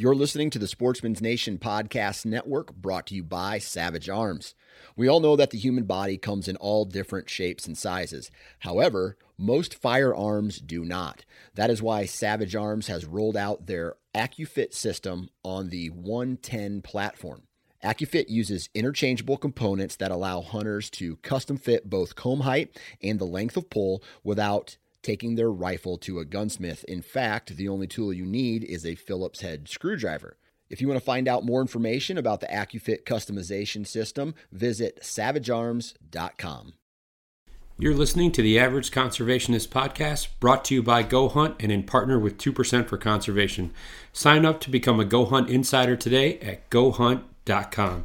You're listening to the Sportsman's Nation Podcast Network brought to you by Savage Arms. We all know that the human body comes in all different shapes and sizes. However, most firearms do not. That is why Savage Arms has rolled out their AccuFit system on the 110 platform. AccuFit uses interchangeable components that allow hunters to custom fit both comb height and the length of pull without taking their rifle to a gunsmith. In fact, the only tool you need is a Phillips head screwdriver. If you want to find out more information about the AccuFit customization system, visit savagearms.com. You're listening to the Average Conservationist podcast brought to you by Go Hunt and in partner with 2% for Conservation. Sign up to become a Go Hunt insider today at gohunt.com.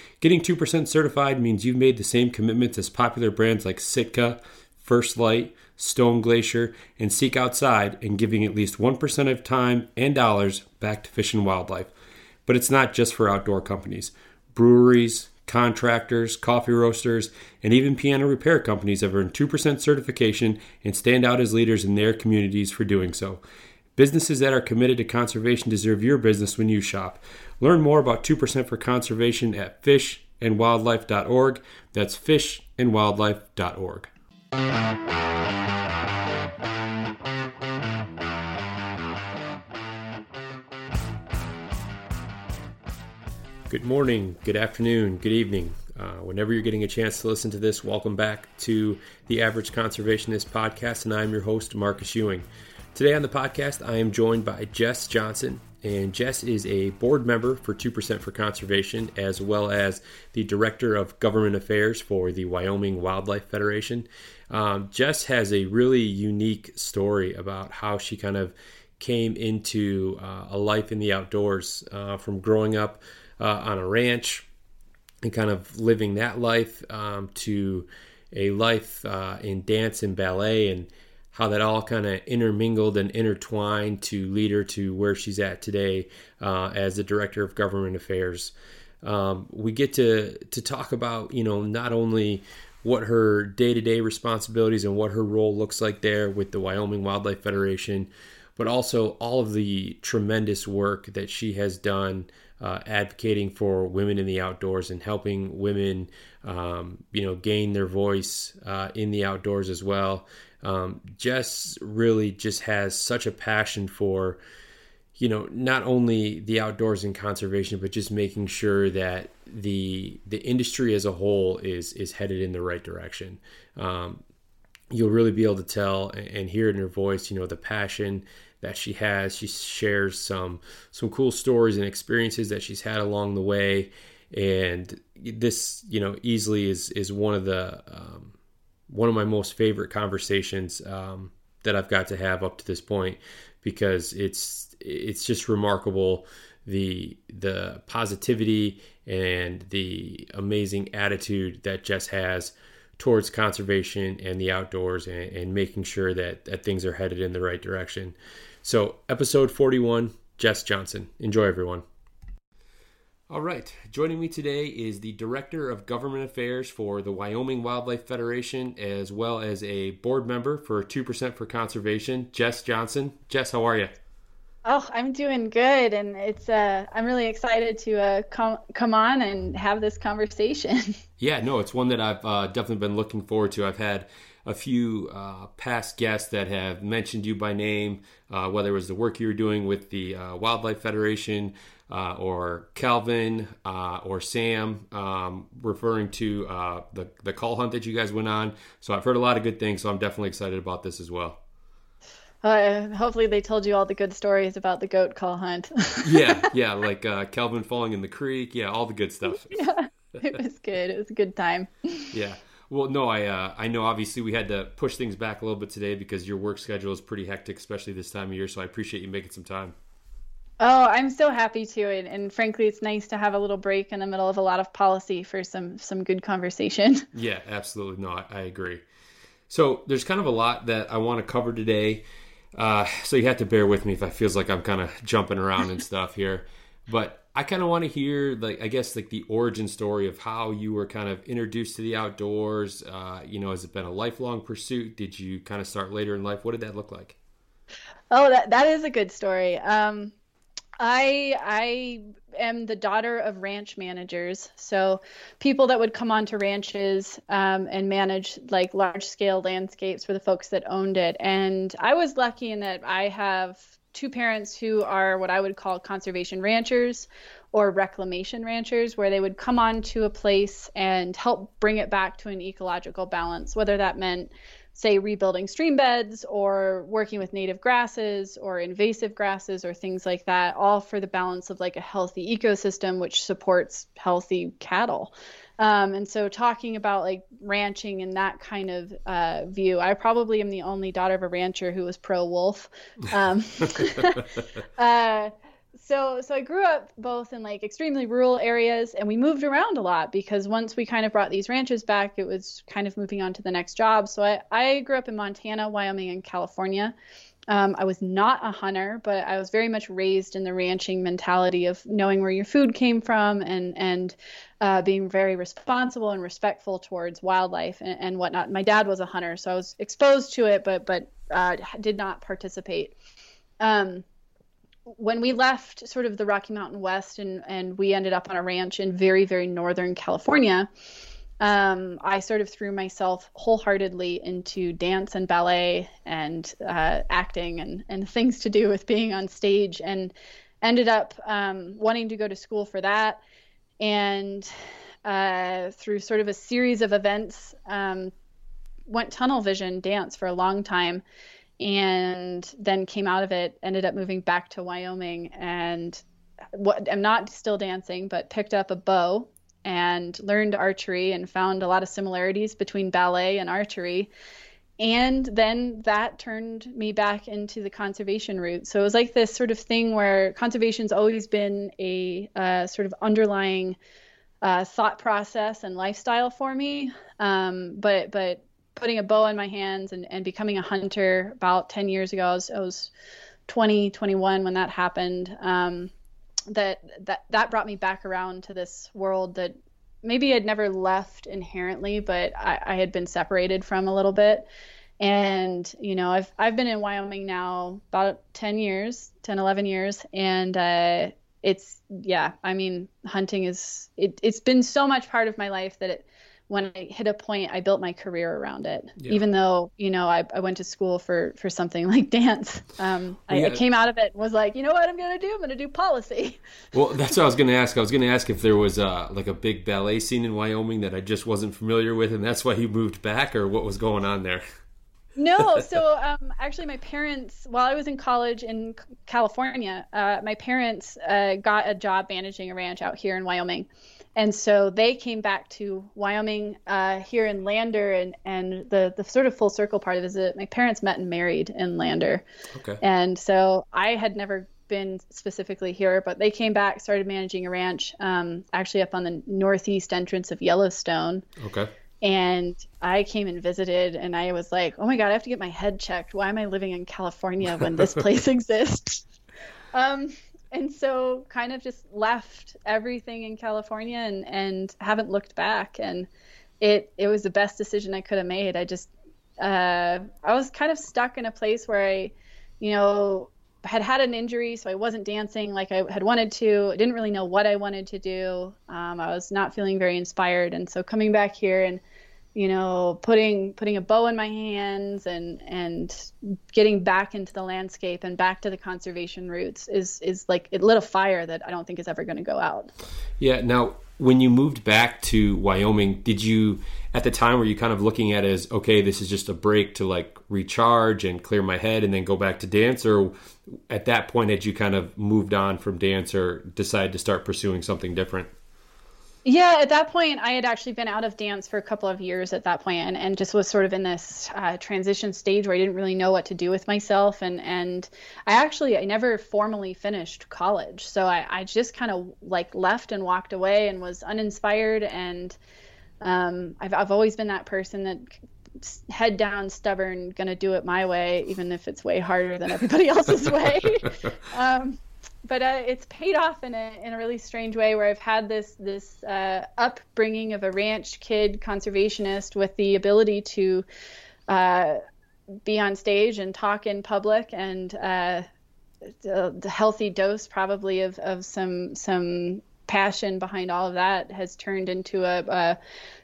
Getting 2% certified means you've made the same commitments as popular brands like Sitka, First Light, Stone Glacier, and Seek Outside, and giving at least 1% of time and dollars back to fish and wildlife. But it's not just for outdoor companies. Breweries, contractors, coffee roasters, and even piano repair companies have earned 2% certification and stand out as leaders in their communities for doing so. Businesses that are committed to conservation deserve your business when you shop. Learn more about 2% for conservation at fishandwildlife.org. That's fishandwildlife.org. Good morning, good afternoon, good evening. Uh, whenever you're getting a chance to listen to this, welcome back to the Average Conservationist podcast, and I'm your host, Marcus Ewing. Today on the podcast, I am joined by Jess Johnson, and Jess is a board member for 2% for Conservation, as well as the Director of Government Affairs for the Wyoming Wildlife Federation. Um, Jess has a really unique story about how she kind of came into uh, a life in the outdoors uh, from growing up uh, on a ranch and kind of living that life um, to a life uh, in dance and ballet and how that all kind of intermingled and intertwined to lead her to where she's at today uh, as the director of government affairs. Um, we get to to talk about you know not only what her day to day responsibilities and what her role looks like there with the Wyoming Wildlife Federation, but also all of the tremendous work that she has done uh, advocating for women in the outdoors and helping women, um, you know, gain their voice uh, in the outdoors as well. Um, Jess really just has such a passion for, you know, not only the outdoors and conservation, but just making sure that the the industry as a whole is is headed in the right direction. Um, you'll really be able to tell and hear in her voice, you know, the passion that she has. She shares some some cool stories and experiences that she's had along the way, and this, you know, easily is is one of the um, one of my most favorite conversations um, that I've got to have up to this point because it's it's just remarkable the the positivity and the amazing attitude that Jess has towards conservation and the outdoors and, and making sure that, that things are headed in the right direction. So, episode 41, Jess Johnson. Enjoy, everyone. All right. Joining me today is the Director of Government Affairs for the Wyoming Wildlife Federation, as well as a board member for 2% for Conservation, Jess Johnson. Jess, how are you? Oh, I'm doing good, and it's uh, I'm really excited to uh, come come on and have this conversation. yeah, no, it's one that I've uh, definitely been looking forward to. I've had a few uh, past guests that have mentioned you by name, uh, whether it was the work you were doing with the uh, Wildlife Federation, or Calvin, or Sam, um, referring to the the call hunt that you guys went on. So I've heard a lot of good things. So I'm definitely excited about this as well. Uh, hopefully they told you all the good stories about the goat call hunt. yeah, yeah, like uh, Kelvin falling in the creek. Yeah, all the good stuff. yeah, it was good. It was a good time. yeah. Well, no, I uh, I know obviously we had to push things back a little bit today because your work schedule is pretty hectic, especially this time of year. So I appreciate you making some time. Oh, I'm so happy to, and, and frankly, it's nice to have a little break in the middle of a lot of policy for some some good conversation. Yeah, absolutely. No, I, I agree. So there's kind of a lot that I want to cover today. Uh, so you have to bear with me if I feels like I'm kind of jumping around and stuff here, but I kind of want to hear like I guess like the origin story of how you were kind of introduced to the outdoors. Uh, you know, has it been a lifelong pursuit? Did you kind of start later in life? What did that look like? Oh, that that is a good story. Um, I I am the daughter of ranch managers, so people that would come onto ranches um, and manage like large scale landscapes for the folks that owned it. And I was lucky in that I have two parents who are what I would call conservation ranchers or reclamation ranchers, where they would come on to a place and help bring it back to an ecological balance, whether that meant say rebuilding stream beds or working with native grasses or invasive grasses or things like that all for the balance of like a healthy ecosystem which supports healthy cattle um, and so talking about like ranching and that kind of uh, view i probably am the only daughter of a rancher who was pro wolf um, uh, so so I grew up both in like extremely rural areas and we moved around a lot because once we kind of brought these ranches back it was kind of moving on to the next job. So I, I grew up in Montana, Wyoming, and California. Um, I was not a hunter, but I was very much raised in the ranching mentality of knowing where your food came from and and uh, being very responsible and respectful towards wildlife and, and, whatnot. My dad was a hunter, so I was exposed to it, but but uh, did not participate. Um, when we left sort of the Rocky Mountain West and, and we ended up on a ranch in very, very northern California, um, I sort of threw myself wholeheartedly into dance and ballet and uh, acting and, and things to do with being on stage and ended up um, wanting to go to school for that. And uh, through sort of a series of events, um, went tunnel vision dance for a long time and then came out of it, ended up moving back to Wyoming and what I'm not still dancing, but picked up a bow and learned archery and found a lot of similarities between ballet and archery. And then that turned me back into the conservation route. So it was like this sort of thing where conservation's always been a uh, sort of underlying uh, thought process and lifestyle for me. Um, but but putting a bow in my hands and, and becoming a hunter about 10 years ago. I was, I was 20, 21 when that happened. Um, that that that brought me back around to this world that maybe I'd never left inherently, but I, I had been separated from a little bit. And you know, I've I've been in Wyoming now about 10 years, 10, 11 years, and uh, it's yeah. I mean, hunting is it, it's been so much part of my life that it when I hit a point, I built my career around it. Yeah. Even though, you know, I, I went to school for, for something like dance. Um, well, yeah. I, I, came out of it and was like, you know what I'm going to do? I'm going to do policy. Well, that's what I was going to ask. I was going to ask if there was uh, like a big ballet scene in Wyoming that I just wasn't familiar with, and that's why you moved back, or what was going on there? no, so um, actually, my parents, while I was in college in California, uh, my parents uh, got a job managing a ranch out here in Wyoming and so they came back to Wyoming uh, here in Lander, and and the the sort of full circle part of it is that my parents met and married in Lander, Okay. and so I had never been specifically here, but they came back, started managing a ranch, um, actually up on the northeast entrance of Yellowstone, Okay. and I came and visited, and I was like, oh my god, I have to get my head checked. Why am I living in California when this place exists? Um, and so kind of just left everything in California and and haven't looked back and it it was the best decision I could have made. I just uh, I was kind of stuck in a place where I you know had had an injury so I wasn't dancing like I had wanted to. I didn't really know what I wanted to do. Um, I was not feeling very inspired and so coming back here and you know putting putting a bow in my hands and and getting back into the landscape and back to the conservation roots is is like it lit a fire that I don't think is ever going to go out. Yeah. Now, when you moved back to Wyoming, did you, at the time, were you kind of looking at it as, okay, this is just a break to like recharge and clear my head and then go back to dance? Or at that point, had you kind of moved on from dance or decided to start pursuing something different? Yeah, at that point, I had actually been out of dance for a couple of years at that point, and, and just was sort of in this uh, transition stage where I didn't really know what to do with myself, and and I actually I never formally finished college, so I, I just kind of like left and walked away and was uninspired, and um, I've I've always been that person that head down, stubborn, gonna do it my way, even if it's way harder than everybody else's way. um, but uh, it's paid off in a in a really strange way where I've had this this uh, upbringing of a ranch kid conservationist with the ability to uh, be on stage and talk in public and uh, the, healthy dose probably of, of some some passion behind all of that has turned into a, a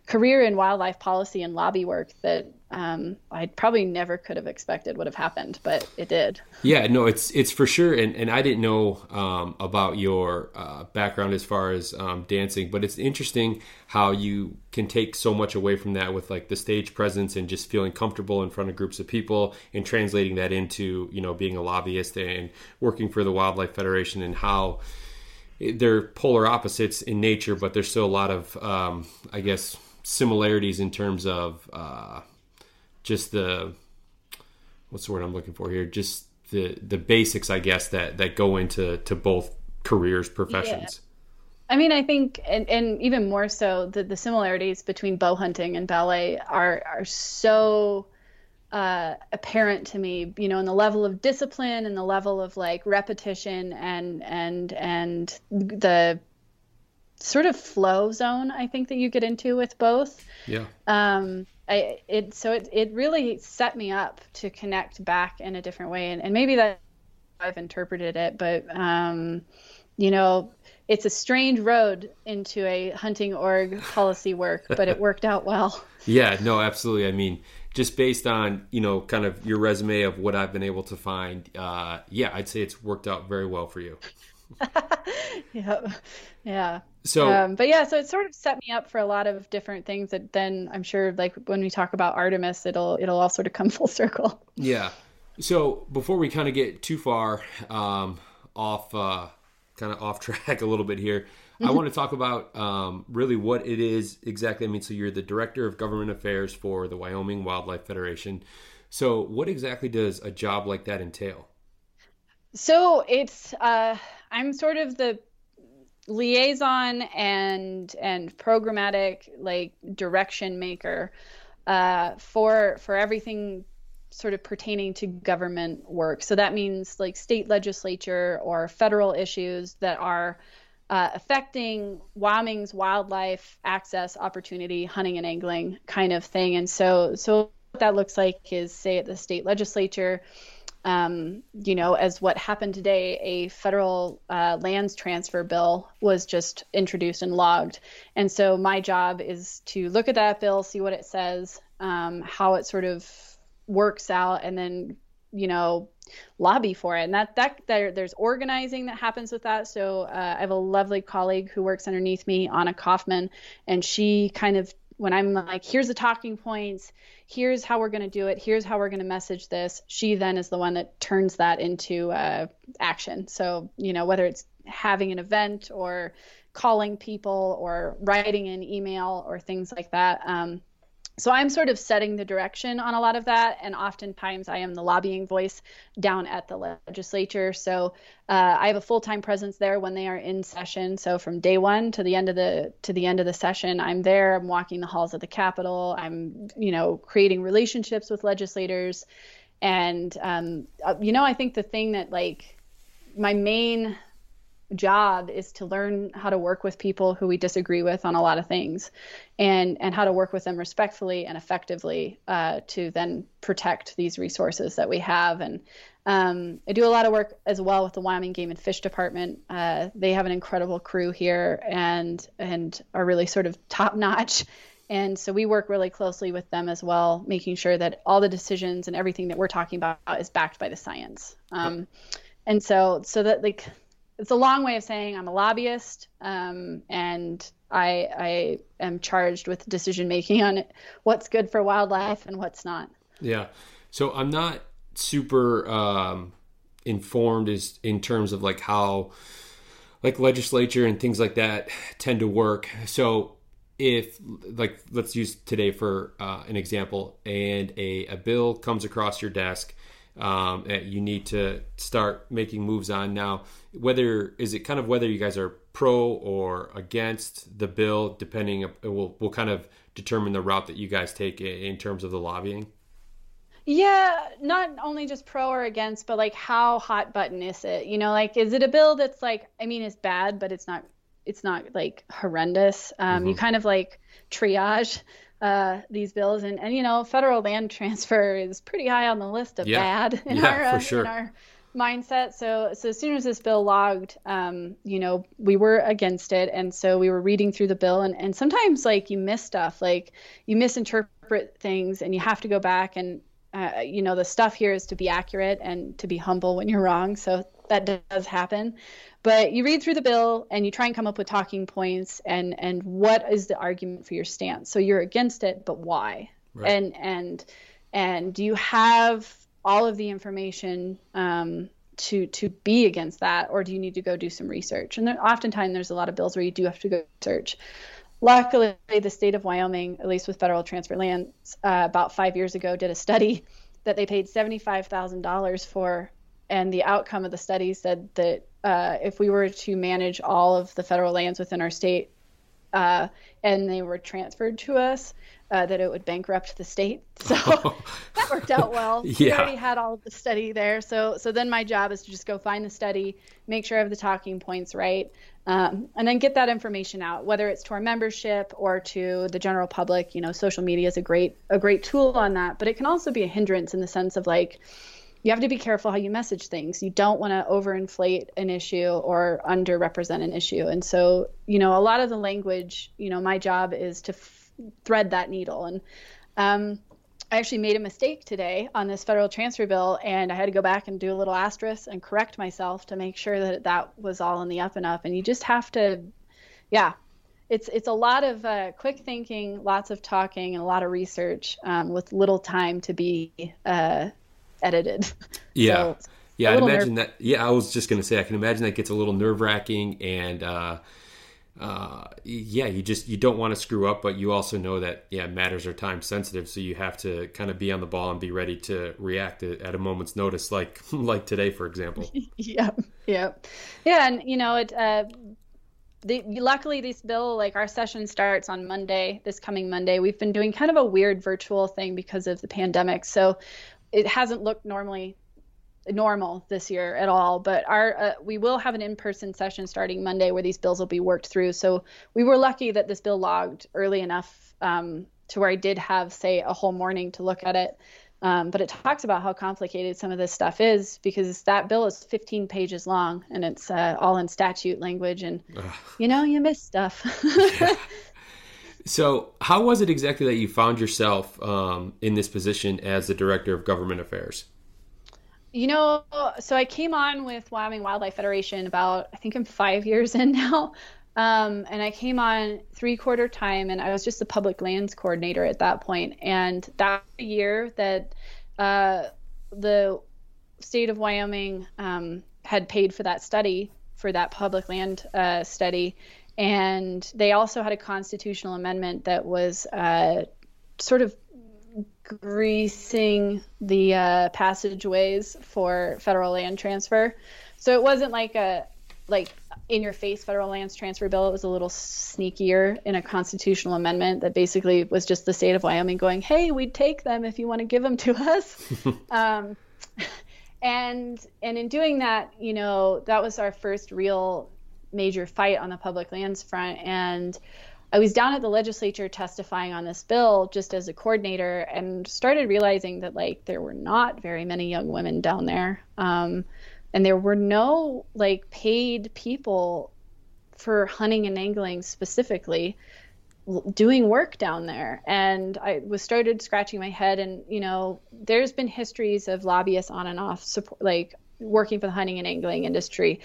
career in wildlife policy and lobby work that um, I probably never could have expected would have happened, but it did. Yeah, no, it's it's for sure, and and I didn't know um, about your uh, background as far as um, dancing, but it's interesting how you can take so much away from that with like the stage presence and just feeling comfortable in front of groups of people and translating that into you know being a lobbyist and working for the Wildlife Federation and how they're polar opposites in nature, but there's still a lot of um, I guess similarities in terms of uh, just the what's the word I'm looking for here? Just the the basics, I guess that that go into to both careers, professions. I mean, I think, and, and even more so, the, the similarities between bow hunting and ballet are are so uh, apparent to me. You know, in the level of discipline and the level of like repetition and and and the sort of flow zone. I think that you get into with both. Yeah. Um, I it so it it really set me up to connect back in a different way, and and maybe that I've interpreted it, but um, you know, it's a strange road into a hunting org policy work, but it worked out well. Yeah, no, absolutely. I mean, just based on you know kind of your resume of what I've been able to find, uh, yeah, I'd say it's worked out very well for you. yeah, yeah. So, um, but yeah, so it sort of set me up for a lot of different things that then I'm sure, like when we talk about Artemis, it'll it'll all sort of come full circle. Yeah. So before we kind of get too far um, off, uh, kind of off track a little bit here, I want to talk about um, really what it is exactly. I mean, so you're the director of government affairs for the Wyoming Wildlife Federation. So, what exactly does a job like that entail? So it's uh, I'm sort of the liaison and and programmatic like direction maker uh, for for everything sort of pertaining to government work. So that means like state legislature or federal issues that are uh, affecting Wyoming's wildlife access, opportunity, hunting and angling kind of thing. And so so what that looks like is say at the state legislature um, you know, as what happened today, a federal uh, lands transfer bill was just introduced and logged. And so my job is to look at that bill, see what it says, um, how it sort of works out, and then, you know, lobby for it. And that that there, there's organizing that happens with that. So uh, I have a lovely colleague who works underneath me, Anna Kaufman, and she kind of when I'm like, here's the talking points, here's how we're going to do it, here's how we're going to message this, she then is the one that turns that into uh, action. So, you know, whether it's having an event or calling people or writing an email or things like that. Um, so I'm sort of setting the direction on a lot of that, and oftentimes I am the lobbying voice down at the legislature. So uh, I have a full-time presence there when they are in session. So from day one to the end of the to the end of the session, I'm there. I'm walking the halls of the Capitol. I'm you know creating relationships with legislators, and um, uh, you know I think the thing that like my main job is to learn how to work with people who we disagree with on a lot of things and and how to work with them respectfully and effectively uh, to then protect these resources that we have and um, I do a lot of work as well with the Wyoming Game and Fish Department. Uh, they have an incredible crew here and and are really sort of top notch. And so we work really closely with them as well, making sure that all the decisions and everything that we're talking about is backed by the science. Um, and so so that like it's a long way of saying I'm a lobbyist, um, and I I am charged with decision making on what's good for wildlife and what's not. Yeah, so I'm not super um, informed is in terms of like how like legislature and things like that tend to work. So if like let's use today for uh, an example, and a, a bill comes across your desk um, that you need to start making moves on now. Whether is it kind of whether you guys are pro or against the bill, depending, it will will kind of determine the route that you guys take in terms of the lobbying. Yeah, not only just pro or against, but like how hot button is it? You know, like is it a bill that's like I mean, it's bad, but it's not it's not like horrendous. Um, mm-hmm. You kind of like triage uh, these bills, and and you know, federal land transfer is pretty high on the list of yeah. bad in yeah, our uh, sure. in our mindset. So so as soon as this bill logged, um, you know, we were against it, and so we were reading through the bill, and and sometimes like you miss stuff, like you misinterpret things, and you have to go back and. Uh, you know the stuff here is to be accurate and to be humble when you're wrong so that does happen but you read through the bill and you try and come up with talking points and and what is the argument for your stance so you're against it but why right. and and and do you have all of the information um, to to be against that or do you need to go do some research? And there, oftentimes there's a lot of bills where you do have to go search. Luckily the state of wyoming at least with federal transfer lands uh, about five years ago did a study that they paid $75000 for and the outcome of the study said that uh, if we were to manage all of the federal lands within our state uh, and they were transferred to us, uh, that it would bankrupt the state. So that worked out well. yeah. We already had all of the study there. So so then my job is to just go find the study, make sure I have the talking points right, um, and then get that information out, whether it's to our membership or to the general public. You know, social media is a great a great tool on that, but it can also be a hindrance in the sense of like you have to be careful how you message things. You don't want to overinflate an issue or underrepresent an issue. And so, you know, a lot of the language, you know, my job is to f- thread that needle. And um, I actually made a mistake today on this federal transfer bill, and I had to go back and do a little asterisk and correct myself to make sure that that was all in the up and up. And you just have to, yeah, it's it's a lot of uh, quick thinking, lots of talking, and a lot of research um, with little time to be uh, edited. Yeah. So yeah, I imagine nerve- that. Yeah, I was just going to say, I can imagine that gets a little nerve wracking and, uh, uh, yeah, you just you don't want to screw up, but you also know that yeah, matters are time sensitive, so you have to kind of be on the ball and be ready to react at a moment's notice, like like today, for example. yeah, yeah, yeah, and you know it. Uh, the, luckily, this bill, like our session starts on Monday, this coming Monday. We've been doing kind of a weird virtual thing because of the pandemic. So it hasn't looked normally normal this year at all but our uh, we will have an in-person session starting monday where these bills will be worked through so we were lucky that this bill logged early enough um, to where i did have say a whole morning to look at it um, but it talks about how complicated some of this stuff is because that bill is 15 pages long and it's uh, all in statute language and Ugh. you know you miss stuff yeah. So, how was it exactly that you found yourself um, in this position as the director of government affairs? You know, so I came on with Wyoming Wildlife Federation about, I think I'm five years in now. Um, and I came on three quarter time, and I was just the public lands coordinator at that point. And that year that uh, the state of Wyoming um, had paid for that study for that public land uh, study, and they also had a constitutional amendment that was uh, sort of greasing the uh, passageways for federal land transfer. So it wasn't like a like in your face federal lands transfer bill. It was a little sneakier in a constitutional amendment that basically was just the state of Wyoming going, "Hey, we'd take them if you want to give them to us." um, and and in doing that, you know, that was our first real major fight on the public lands front and I was down at the legislature testifying on this bill just as a coordinator and started realizing that like there were not very many young women down there. Um, and there were no like paid people for hunting and angling specifically doing work down there and i was started scratching my head and you know there's been histories of lobbyists on and off support like working for the hunting and angling industry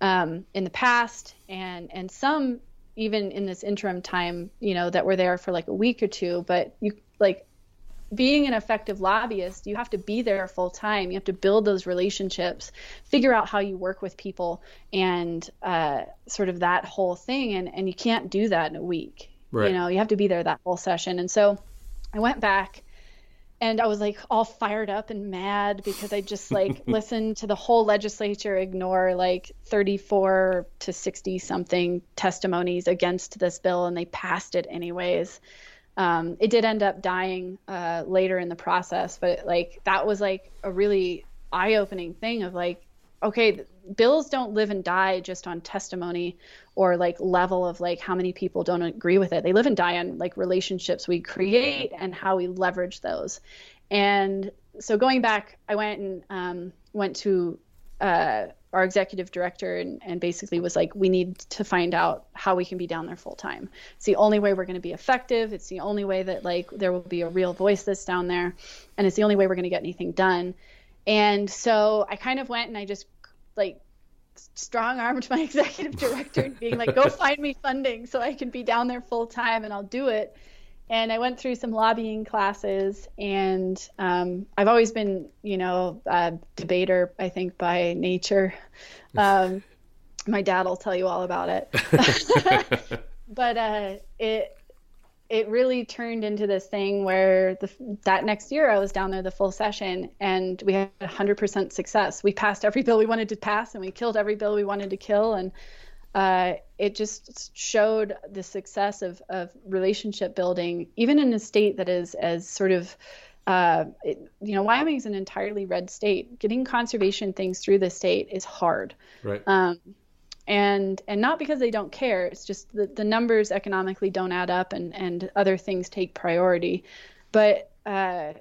um, in the past and and some even in this interim time, you know, that we're there for like a week or two, but you like being an effective lobbyist, you have to be there full time. You have to build those relationships, figure out how you work with people, and uh, sort of that whole thing. And and you can't do that in a week. Right. You know, you have to be there that whole session. And so I went back and I was like all fired up and mad because I just like listened to the whole legislature ignore like 34 to 60 something testimonies against this bill and they passed it anyways. Um, it did end up dying uh, later in the process, but like that was like a really eye opening thing of like, okay, bills don't live and die just on testimony or like level of like how many people don't agree with it. They live and die on like relationships we create and how we leverage those. And so going back, I went and um, went to uh, our executive director and, and basically was like, we need to find out how we can be down there full time. It's the only way we're going to be effective. It's the only way that like there will be a real voice that's down there, and it's the only way we're going to get anything done. And so I kind of went and I just like strong armed my executive director being like, go find me funding so I can be down there full time and I'll do it. And I went through some lobbying classes, and um, I've always been, you know, a debater, I think, by nature. Um, my dad will tell you all about it. but uh, it it really turned into this thing where the, that next year I was down there the full session and we had 100% success. We passed every bill we wanted to pass and we killed every bill we wanted to kill. And uh, it just showed the success of, of relationship building, even in a state that is as sort of, uh, it, you know, Wyoming is an entirely red state. Getting conservation things through the state is hard. Right. Um, and and not because they don't care it's just the, the numbers economically don't add up and and other things take priority. But uh,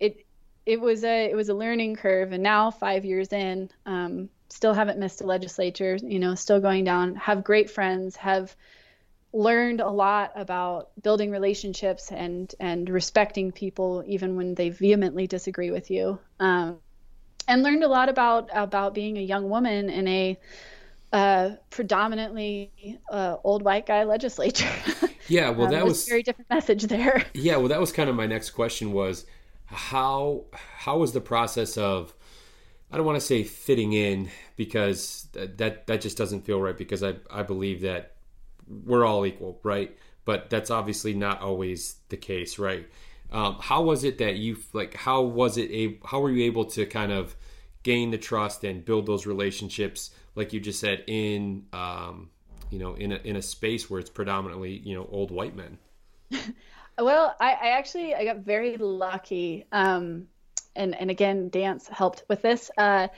it it was a it was a learning curve and now five years in um, still haven't missed a legislature you know still going down have great friends have learned a lot about building relationships and and respecting people even when they vehemently disagree with you. Um, and learned a lot about about being a young woman in a uh, predominantly uh, old white guy legislature. Yeah, well, um, that was, very different message there. Yeah, well, that was kind of my next question was how how was the process of I don't want to say fitting in because that that just doesn't feel right because I I believe that we're all equal, right? But that's obviously not always the case, right? Um, how was it that you like? How was it? A, how were you able to kind of gain the trust and build those relationships? Like you just said, in um, you know, in a in a space where it's predominantly you know old white men. well, I, I, actually I got very lucky, um, and and again, dance helped with this. Uh,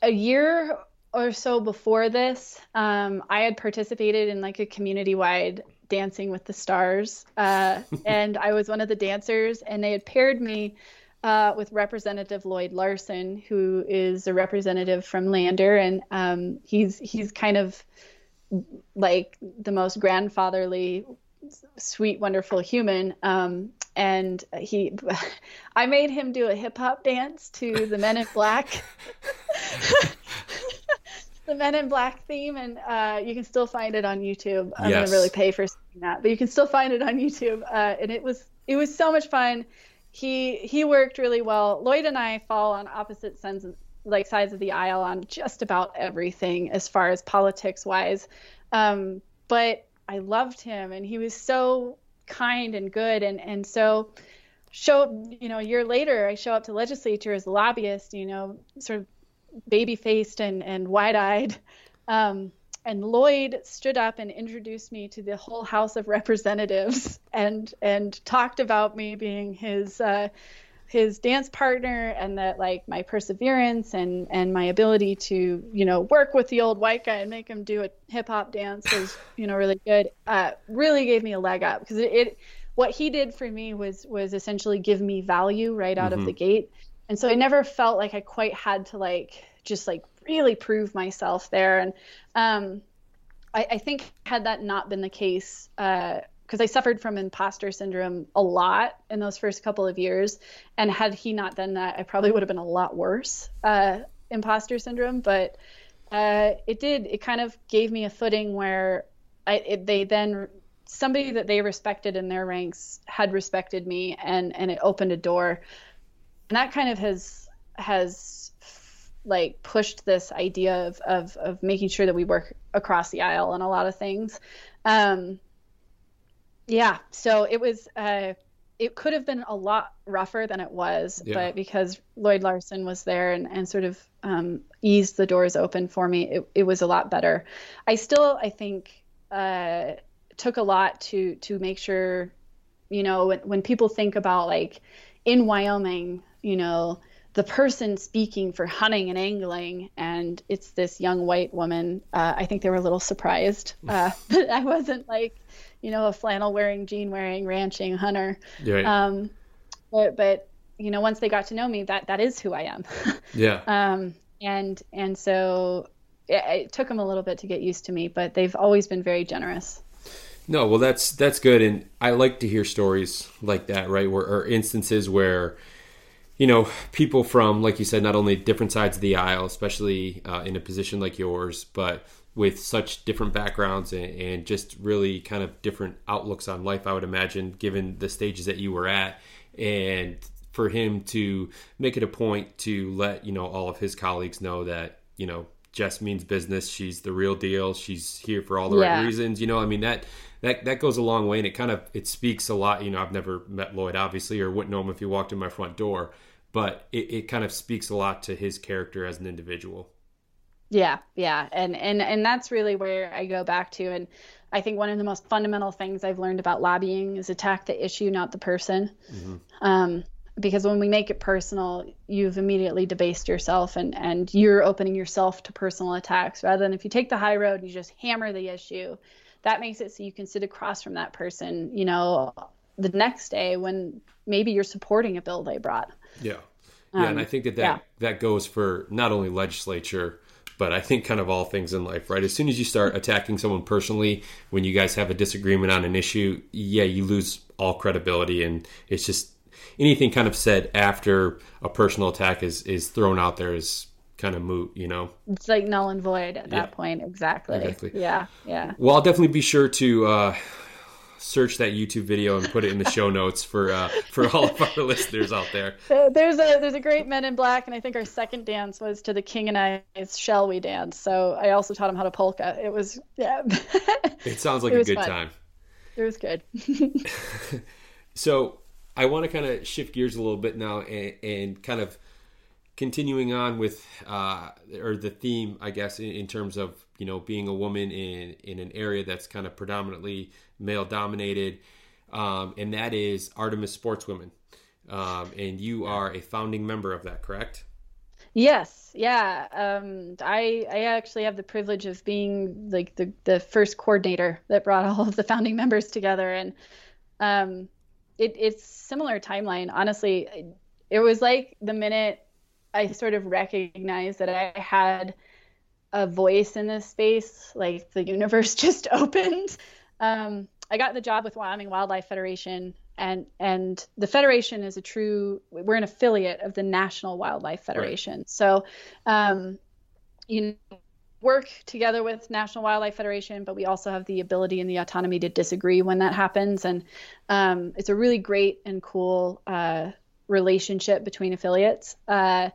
a year or so before this, um, I had participated in like a community wide Dancing with the Stars, uh, and I was one of the dancers, and they had paired me uh, with Representative Lloyd Larsen, who is a representative from Lander, and um, he's he's kind of like the most grandfatherly, sweet, wonderful human. Um, and he, I made him do a hip hop dance to the Men in Black. the Men in Black theme, and uh, you can still find it on YouTube. I'm yes. gonna really pay for seeing that, but you can still find it on YouTube. Uh, and it was it was so much fun he he worked really well. Lloyd and I fall on opposite ends like sides of the aisle on just about everything as far as politics wise. Um, but I loved him and he was so kind and good. And, and so show, you know, a year later, I show up to legislature as a lobbyist, you know, sort of baby faced and, and wide eyed. Um, and Lloyd stood up and introduced me to the whole House of Representatives and and talked about me being his uh, his dance partner and that like my perseverance and and my ability to you know work with the old white guy and make him do a hip hop dance was you know really good uh, really gave me a leg up because it, it, what he did for me was was essentially give me value right out mm-hmm. of the gate and so I never felt like I quite had to like just like really prove myself there and um I, I think had that not been the case uh because I suffered from imposter syndrome a lot in those first couple of years. And had he not done that, I probably would have been a lot worse uh, imposter syndrome. But uh, it did, it kind of gave me a footing where I, it, they then, somebody that they respected in their ranks had respected me and, and it opened a door. And that kind of has, has like pushed this idea of, of, of making sure that we work across the aisle on a lot of things. Um, yeah, so it was. Uh, it could have been a lot rougher than it was, yeah. but because Lloyd Larsen was there and, and sort of um, eased the doors open for me, it, it was a lot better. I still, I think, uh, took a lot to to make sure, you know, when, when people think about like in Wyoming, you know, the person speaking for hunting and angling, and it's this young white woman. Uh, I think they were a little surprised uh, that I wasn't like you know, a flannel wearing, jean wearing, ranching hunter. Right. Um, but, but, you know, once they got to know me, that, that is who I am. yeah. Um, and, and so it, it took them a little bit to get used to me, but they've always been very generous. No, well, that's that's good, and I like to hear stories like that, right? Where or instances where, you know, people from, like you said, not only different sides of the aisle, especially uh, in a position like yours, but with such different backgrounds and, and, just really kind of different outlooks on life, I would imagine, given the stages that you were at. And for him to make it a point to let, you know, all of his colleagues know that, you know, Jess means business. She's the real deal. She's here for all the yeah. right reasons. You know, I mean that that that goes a long way, and it kind of it speaks a lot. You know, I've never met Lloyd, obviously, or wouldn't know him if he walked in my front door, but it, it kind of speaks a lot to his character as an individual. Yeah, yeah. And and and that's really where I go back to and I think one of the most fundamental things I've learned about lobbying is attack the issue, not the person. Mm-hmm. Um, because when we make it personal, you've immediately debased yourself and, and you're opening yourself to personal attacks rather than if you take the high road and you just hammer the issue, that makes it so you can sit across from that person, you know, the next day when maybe you're supporting a bill they brought. Yeah. Yeah. Um, and I think that that, yeah. that goes for not only legislature, but I think kind of all things in life, right? As soon as you start attacking someone personally, when you guys have a disagreement on an issue, yeah, you lose all credibility, and it's just anything kind of said after a personal attack is is thrown out there is kind of moot, you know. It's like null and void at that yeah. point. Exactly. exactly. Yeah. Yeah. Well, I'll definitely be sure to uh, search that YouTube video and put it in the show notes for uh, for all of our listeners out there. There's a there's a great Men in Black, and I think our second dance was to the King and I's "Shall We Dance." So I also taught him how to polka. It was yeah. it sounds like it a good fun. time. It was good. so I want to kind of shift gears a little bit now and, and kind of continuing on with uh, or the theme, I guess, in, in, terms of you know being a woman in in an area that's kind of predominantly male dominated, um, and that is Artemis Sportswomen, um, and you are a founding member of that, correct? Yes, yeah. Um, I I actually have the privilege of being like the the first coordinator that brought all of the founding members together, and um, it, it's similar timeline. Honestly, it was like the minute I sort of recognized that I had a voice in this space, like the universe just opened. Um, I got the job with Wyoming Wildlife Federation, and and the federation is a true. We're an affiliate of the National Wildlife Federation, right. so um, you know, work together with National Wildlife Federation, but we also have the ability and the autonomy to disagree when that happens, and um, it's a really great and cool uh, relationship between affiliates. Uh,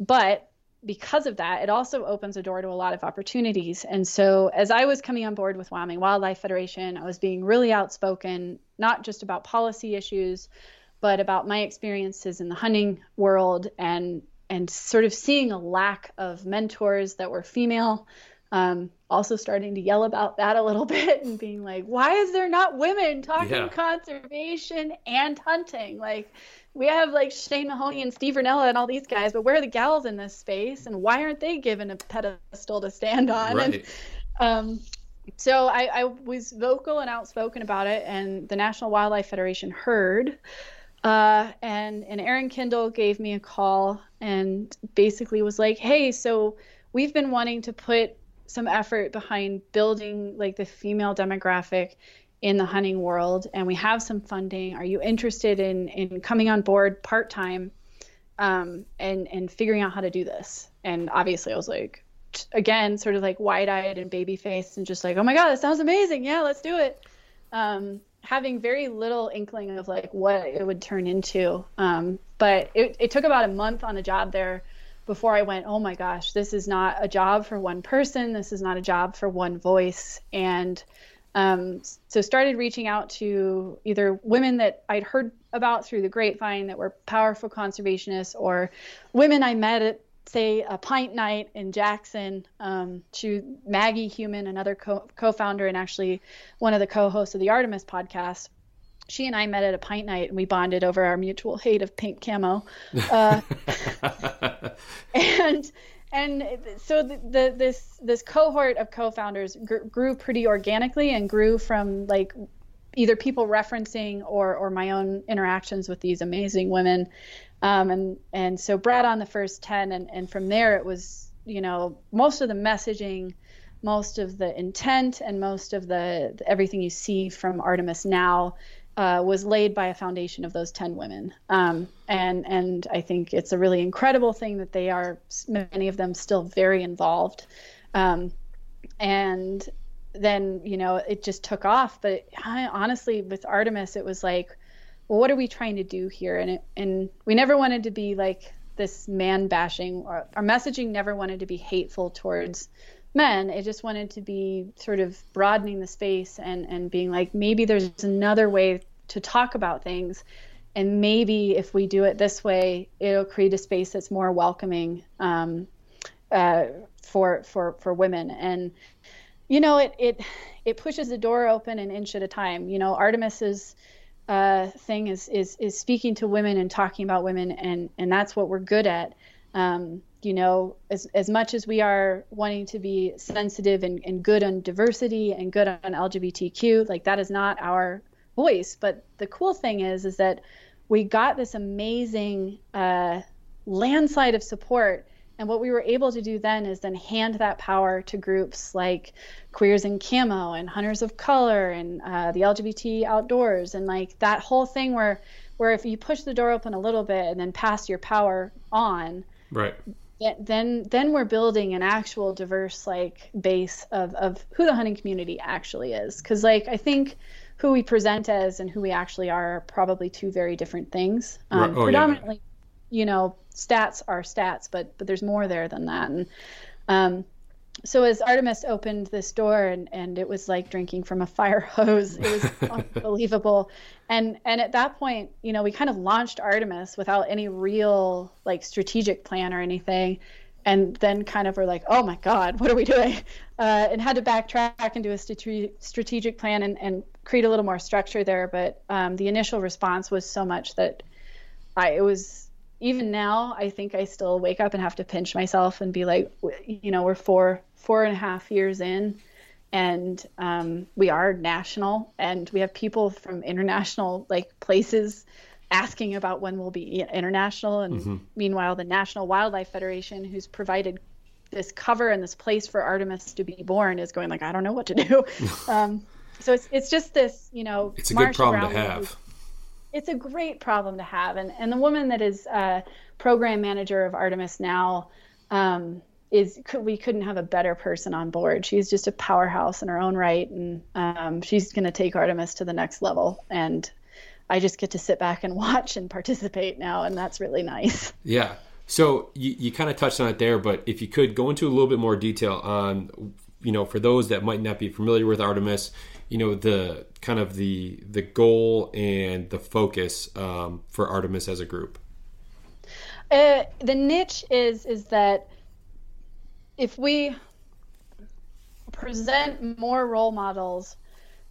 but because of that, it also opens a door to a lot of opportunities. And so, as I was coming on board with Wyoming Wildlife Federation, I was being really outspoken, not just about policy issues, but about my experiences in the hunting world and and sort of seeing a lack of mentors that were female. Um, also starting to yell about that a little bit and being like, why is there not women talking yeah. conservation and hunting? Like, we have like Shane Mahoney and Steve Rinella and all these guys, but where are the gals in this space and why aren't they given a pedestal to stand on? Right. And, um, so I, I, was vocal and outspoken about it, and the National Wildlife Federation heard. Uh, and and Aaron Kindle gave me a call and basically was like, "Hey, so we've been wanting to put some effort behind building like the female demographic in the hunting world and we have some funding. Are you interested in in coming on board part-time um, and and figuring out how to do this? And obviously i was like again sort of like wide-eyed and baby-faced and just like oh my god that sounds amazing. Yeah let's do it. Um, having very little inkling of like what it would turn into. Um, but it, it took about a month on the job there before i went oh my gosh this is not a job for one person. This is not a job for one voice. And um, so started reaching out to either women that I'd heard about through the grapevine that were powerful conservationists or women I met at say a pint night in Jackson. Um, to Maggie Human, another co- co-founder and actually one of the co-hosts of the Artemis podcast. She and I met at a pint night and we bonded over our mutual hate of pink camo. Uh, and and so the, the, this this cohort of co-founders gr- grew pretty organically and grew from like either people referencing or or my own interactions with these amazing women. Um, and and so brought on the first 10 and and from there it was you know most of the messaging most of the intent and most of the, the everything you see from artemis now uh, was laid by a foundation of those 10 women. Um, and, and I think it's a really incredible thing that they are, many of them, still very involved. Um, and then, you know, it just took off. But I, honestly, with Artemis, it was like, well, what are we trying to do here? And, it, and we never wanted to be like this man bashing, or our messaging never wanted to be hateful towards men it just wanted to be sort of broadening the space and and being like maybe there's another way to talk about things. And maybe if we do it this way it'll create a space that's more welcoming um, uh, for for for women. And you know it it it pushes the door open an inch at a time. You know artemis's uh, thing is is is speaking to women and talking about women and and that's what we're good at. Um, you know, as, as much as we are wanting to be sensitive and, and good on diversity and good on LGBTQ, like that is not our voice. But the cool thing is, is that we got this amazing uh, landslide of support. And what we were able to do then is then hand that power to groups like Queers in Camo and Hunters of Color and uh, the LGBT Outdoors and like that whole thing where where if you push the door open a little bit and then pass your power on, right then then we're building an actual diverse like base of of who the hunting community actually is because like i think who we present as and who we actually are are probably two very different things um, oh, predominantly yeah. you know stats are stats but but there's more there than that and um, so as Artemis opened this door and, and it was like drinking from a fire hose, it was unbelievable. And and at that point, you know, we kind of launched Artemis without any real like strategic plan or anything. And then kind of were like, oh my God, what are we doing? Uh, and had to backtrack and do a strate- strategic plan and, and create a little more structure there. But um, the initial response was so much that I it was even now, I think I still wake up and have to pinch myself and be like, you know, we're four four and a half years in, and um, we are national, and we have people from international like places asking about when we'll be international. And mm-hmm. meanwhile, the National Wildlife Federation, who's provided this cover and this place for Artemis to be born, is going like, I don't know what to do. um, so it's it's just this, you know, it's a good problem to have it's a great problem to have. And and the woman that is uh, program manager of Artemis now um, is we couldn't have a better person on board. She's just a powerhouse in her own right, and um, she's going to take Artemis to the next level. And I just get to sit back and watch and participate now, and that's really nice. Yeah. So you, you kind of touched on it there, but if you could go into a little bit more detail on, you know, for those that might not be familiar with Artemis, you know, the kind of the the goal and the focus um, for Artemis as a group. Uh, the niche is is that if we present more role models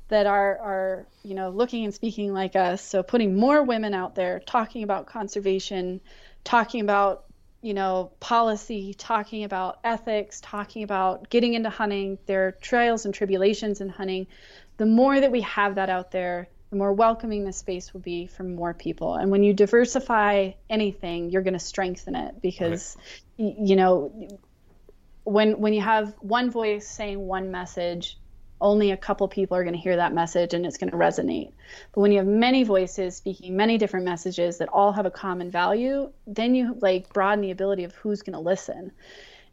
that are are you know looking and speaking like us so putting more women out there talking about conservation talking about you know policy talking about ethics talking about getting into hunting their trials and tribulations in hunting the more that we have that out there the more welcoming the space will be for more people and when you diversify anything you're going to strengthen it because right. you know when when you have one voice saying one message only a couple people are going to hear that message and it's going to resonate. But when you have many voices speaking many different messages that all have a common value, then you like broaden the ability of who's going to listen.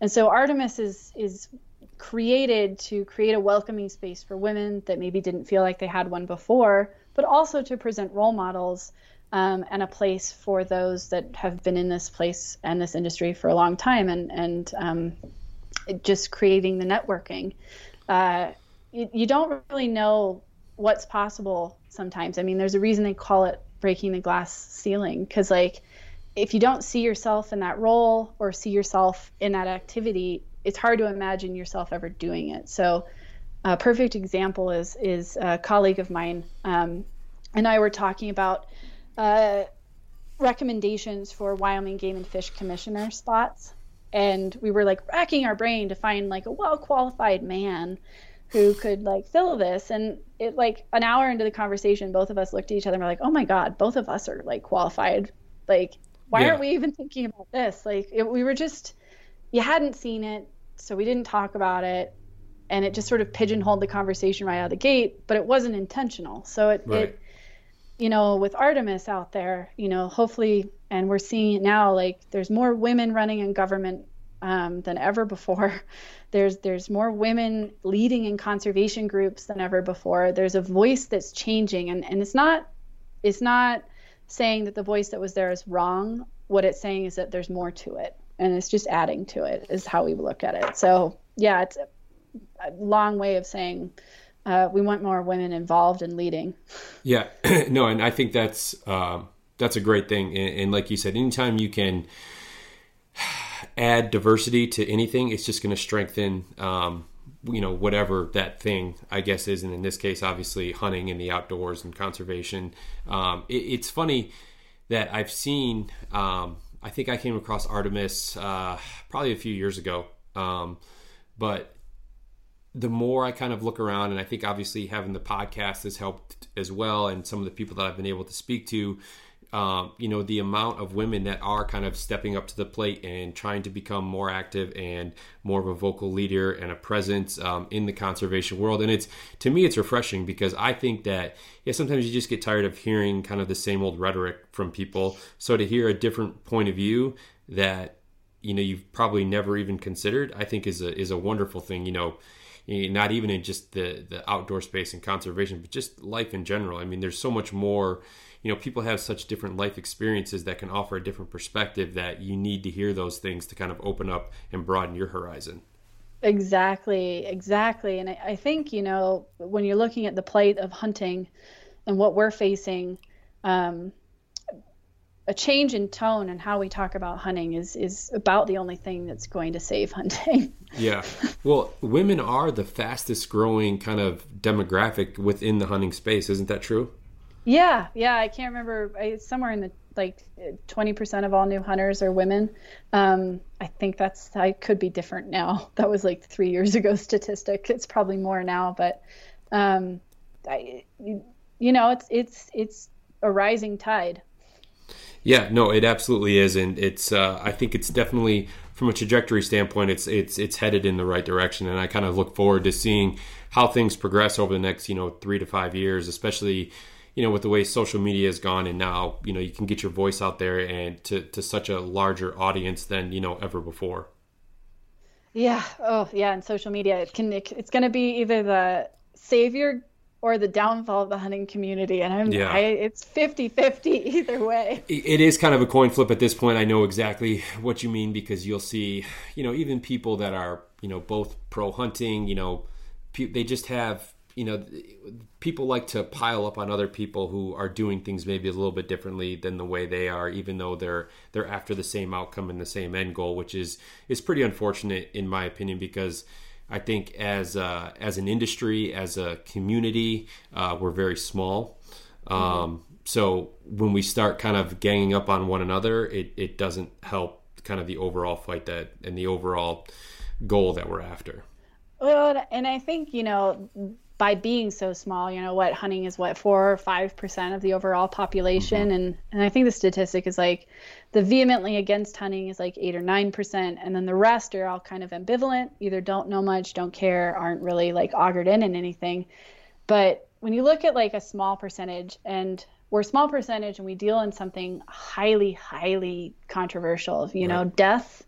And so Artemis is is created to create a welcoming space for women that maybe didn't feel like they had one before, but also to present role models um, and a place for those that have been in this place and this industry for a long time and and um, just creating the networking. Uh, you, you don't really know what's possible sometimes. I mean, there's a reason they call it breaking the glass ceiling because, like, if you don't see yourself in that role or see yourself in that activity, it's hard to imagine yourself ever doing it. So, a perfect example is is a colleague of mine um, and I were talking about uh, recommendations for Wyoming Game and Fish Commissioner spots, and we were like racking our brain to find like a well qualified man who could like fill this. And it like an hour into the conversation both of us looked at each other and were like oh my god both of us are like qualified. Like why yeah. aren't we even thinking about this? Like it, we were just you hadn't seen it so we didn't talk about it and it just sort of pigeonholed the conversation right out of the gate but it wasn't intentional so it, right. it you know with artemis out there you know hopefully and we're seeing it now like there's more women running in government um, than ever before there's there's more women leading in conservation groups than ever before. There's a voice that's changing, and, and it's not it's not saying that the voice that was there is wrong. What it's saying is that there's more to it, and it's just adding to it. Is how we look at it. So yeah, it's a, long way of saying uh, we want more women involved in leading. Yeah, no, and I think that's um, that's a great thing. And, and like you said, anytime you can add diversity to anything, it's just going to strengthen, um, you know, whatever that thing I guess is. And in this case, obviously, hunting in the outdoors and conservation. Um, it, it's funny that I've seen. Um, I think I came across Artemis uh, probably a few years ago, um, but the more I kind of look around, and I think obviously having the podcast has helped as well, and some of the people that I've been able to speak to um, you know the amount of women that are kind of stepping up to the plate and trying to become more active and more of a vocal leader and a presence um, in the conservation world. And it's to me it's refreshing because i think that yeah sometimes you just get tired of hearing kind of the same old rhetoric from people. So to hear a different point of view that you know you've probably never even considered i think is a is a wonderful thing you know not even in just the the outdoor space and conservation but just life in general. I mean there's so much more you know people have such different life experiences that can offer a different perspective that you need to hear those things to kind of open up and broaden your horizon exactly exactly and I, I think you know when you're looking at the plight of hunting and what we're facing um, a change in tone and how we talk about hunting is is about the only thing that's going to save hunting. yeah. Well, women are the fastest growing kind of demographic within the hunting space, isn't that true? Yeah, yeah, I can't remember. Somewhere in the like 20% of all new hunters are women. Um, I think that's I could be different now. That was like three years ago statistic. It's probably more now, but um, I, you, you know, it's it's it's a rising tide. Yeah, no, it absolutely is, and it's. Uh, I think it's definitely from a trajectory standpoint, it's it's it's headed in the right direction, and I kind of look forward to seeing how things progress over the next you know three to five years, especially you know, with the way social media has gone and now, you know, you can get your voice out there and to, to such a larger audience than, you know, ever before. Yeah. Oh, yeah. And social media, it can, it, it's going to be either the savior or the downfall of the hunting community. And I'm, yeah. I, it's 50 50 either way. It is kind of a coin flip at this point. I know exactly what you mean because you'll see, you know, even people that are, you know, both pro hunting, you know, they just have, you know, people like to pile up on other people who are doing things maybe a little bit differently than the way they are, even though they're they're after the same outcome and the same end goal, which is is pretty unfortunate in my opinion because I think as as an industry, as a community, uh, we're very small. Um, so when we start kind of ganging up on one another, it, it doesn't help kind of the overall fight that and the overall goal that we're after. Well, and I think you know by being so small, you know, what hunting is what four or five percent of the overall population, mm-hmm. and and I think the statistic is like the vehemently against hunting is like eight or nine percent, and then the rest are all kind of ambivalent, either don't know much, don't care, aren't really like augured in in anything. But when you look at like a small percentage, and we're a small percentage, and we deal in something highly, highly controversial, you right. know, death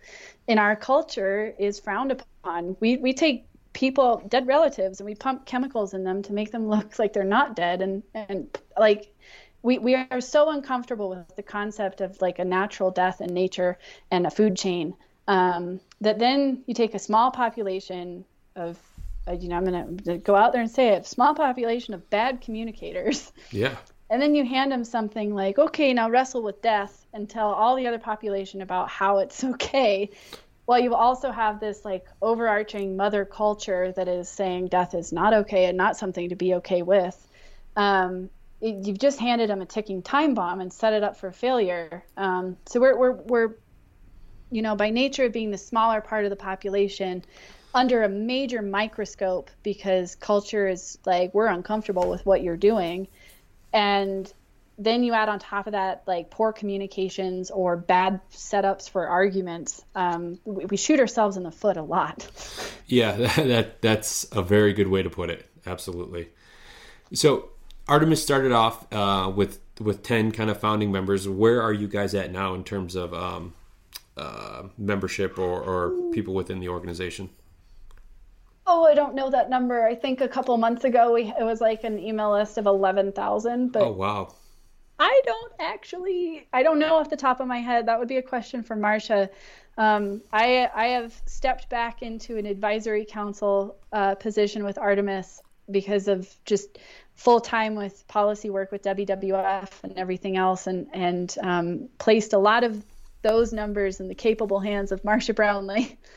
in our culture is frowned upon. We we take people dead relatives and we pump chemicals in them to make them look like they're not dead. And and like we, we are so uncomfortable with the concept of like a natural death in nature and a food chain um, that then you take a small population of uh, you know i'm going to go out there and say it small population of bad communicators. Yeah. And then you hand them something like okay now wrestle with death and tell all the other population about how it's okay well you also have this like overarching mother culture that is saying death is not okay and not something to be okay with. Um, it, you've just handed them a ticking time bomb and set it up for failure. Um, so we're, we're, we're you know by nature of being the smaller part of the population under a major microscope because culture is like we're uncomfortable with what you're doing. And then you add on top of that like poor communications or bad setups for arguments um, we, we, shoot ourselves in the foot a lot. Yeah that, that, that's a very good way to put it. Absolutely. So artemis started off uh, with with 10 kind of founding members. Where are you guys at now in terms of um, uh, membership or, or people within the organization? Oh, I don't know that number. I think a couple months ago we it was like an email list of eleven thousand. But oh wow, I don't actually. I don't know off the top of my head. That would be a question for Marcia. Um, I I have stepped back into an advisory council uh, position with Artemis because of just full time with policy work with WWF and everything else, and and um, placed a lot of those numbers in the capable hands of Marcia Brownlee.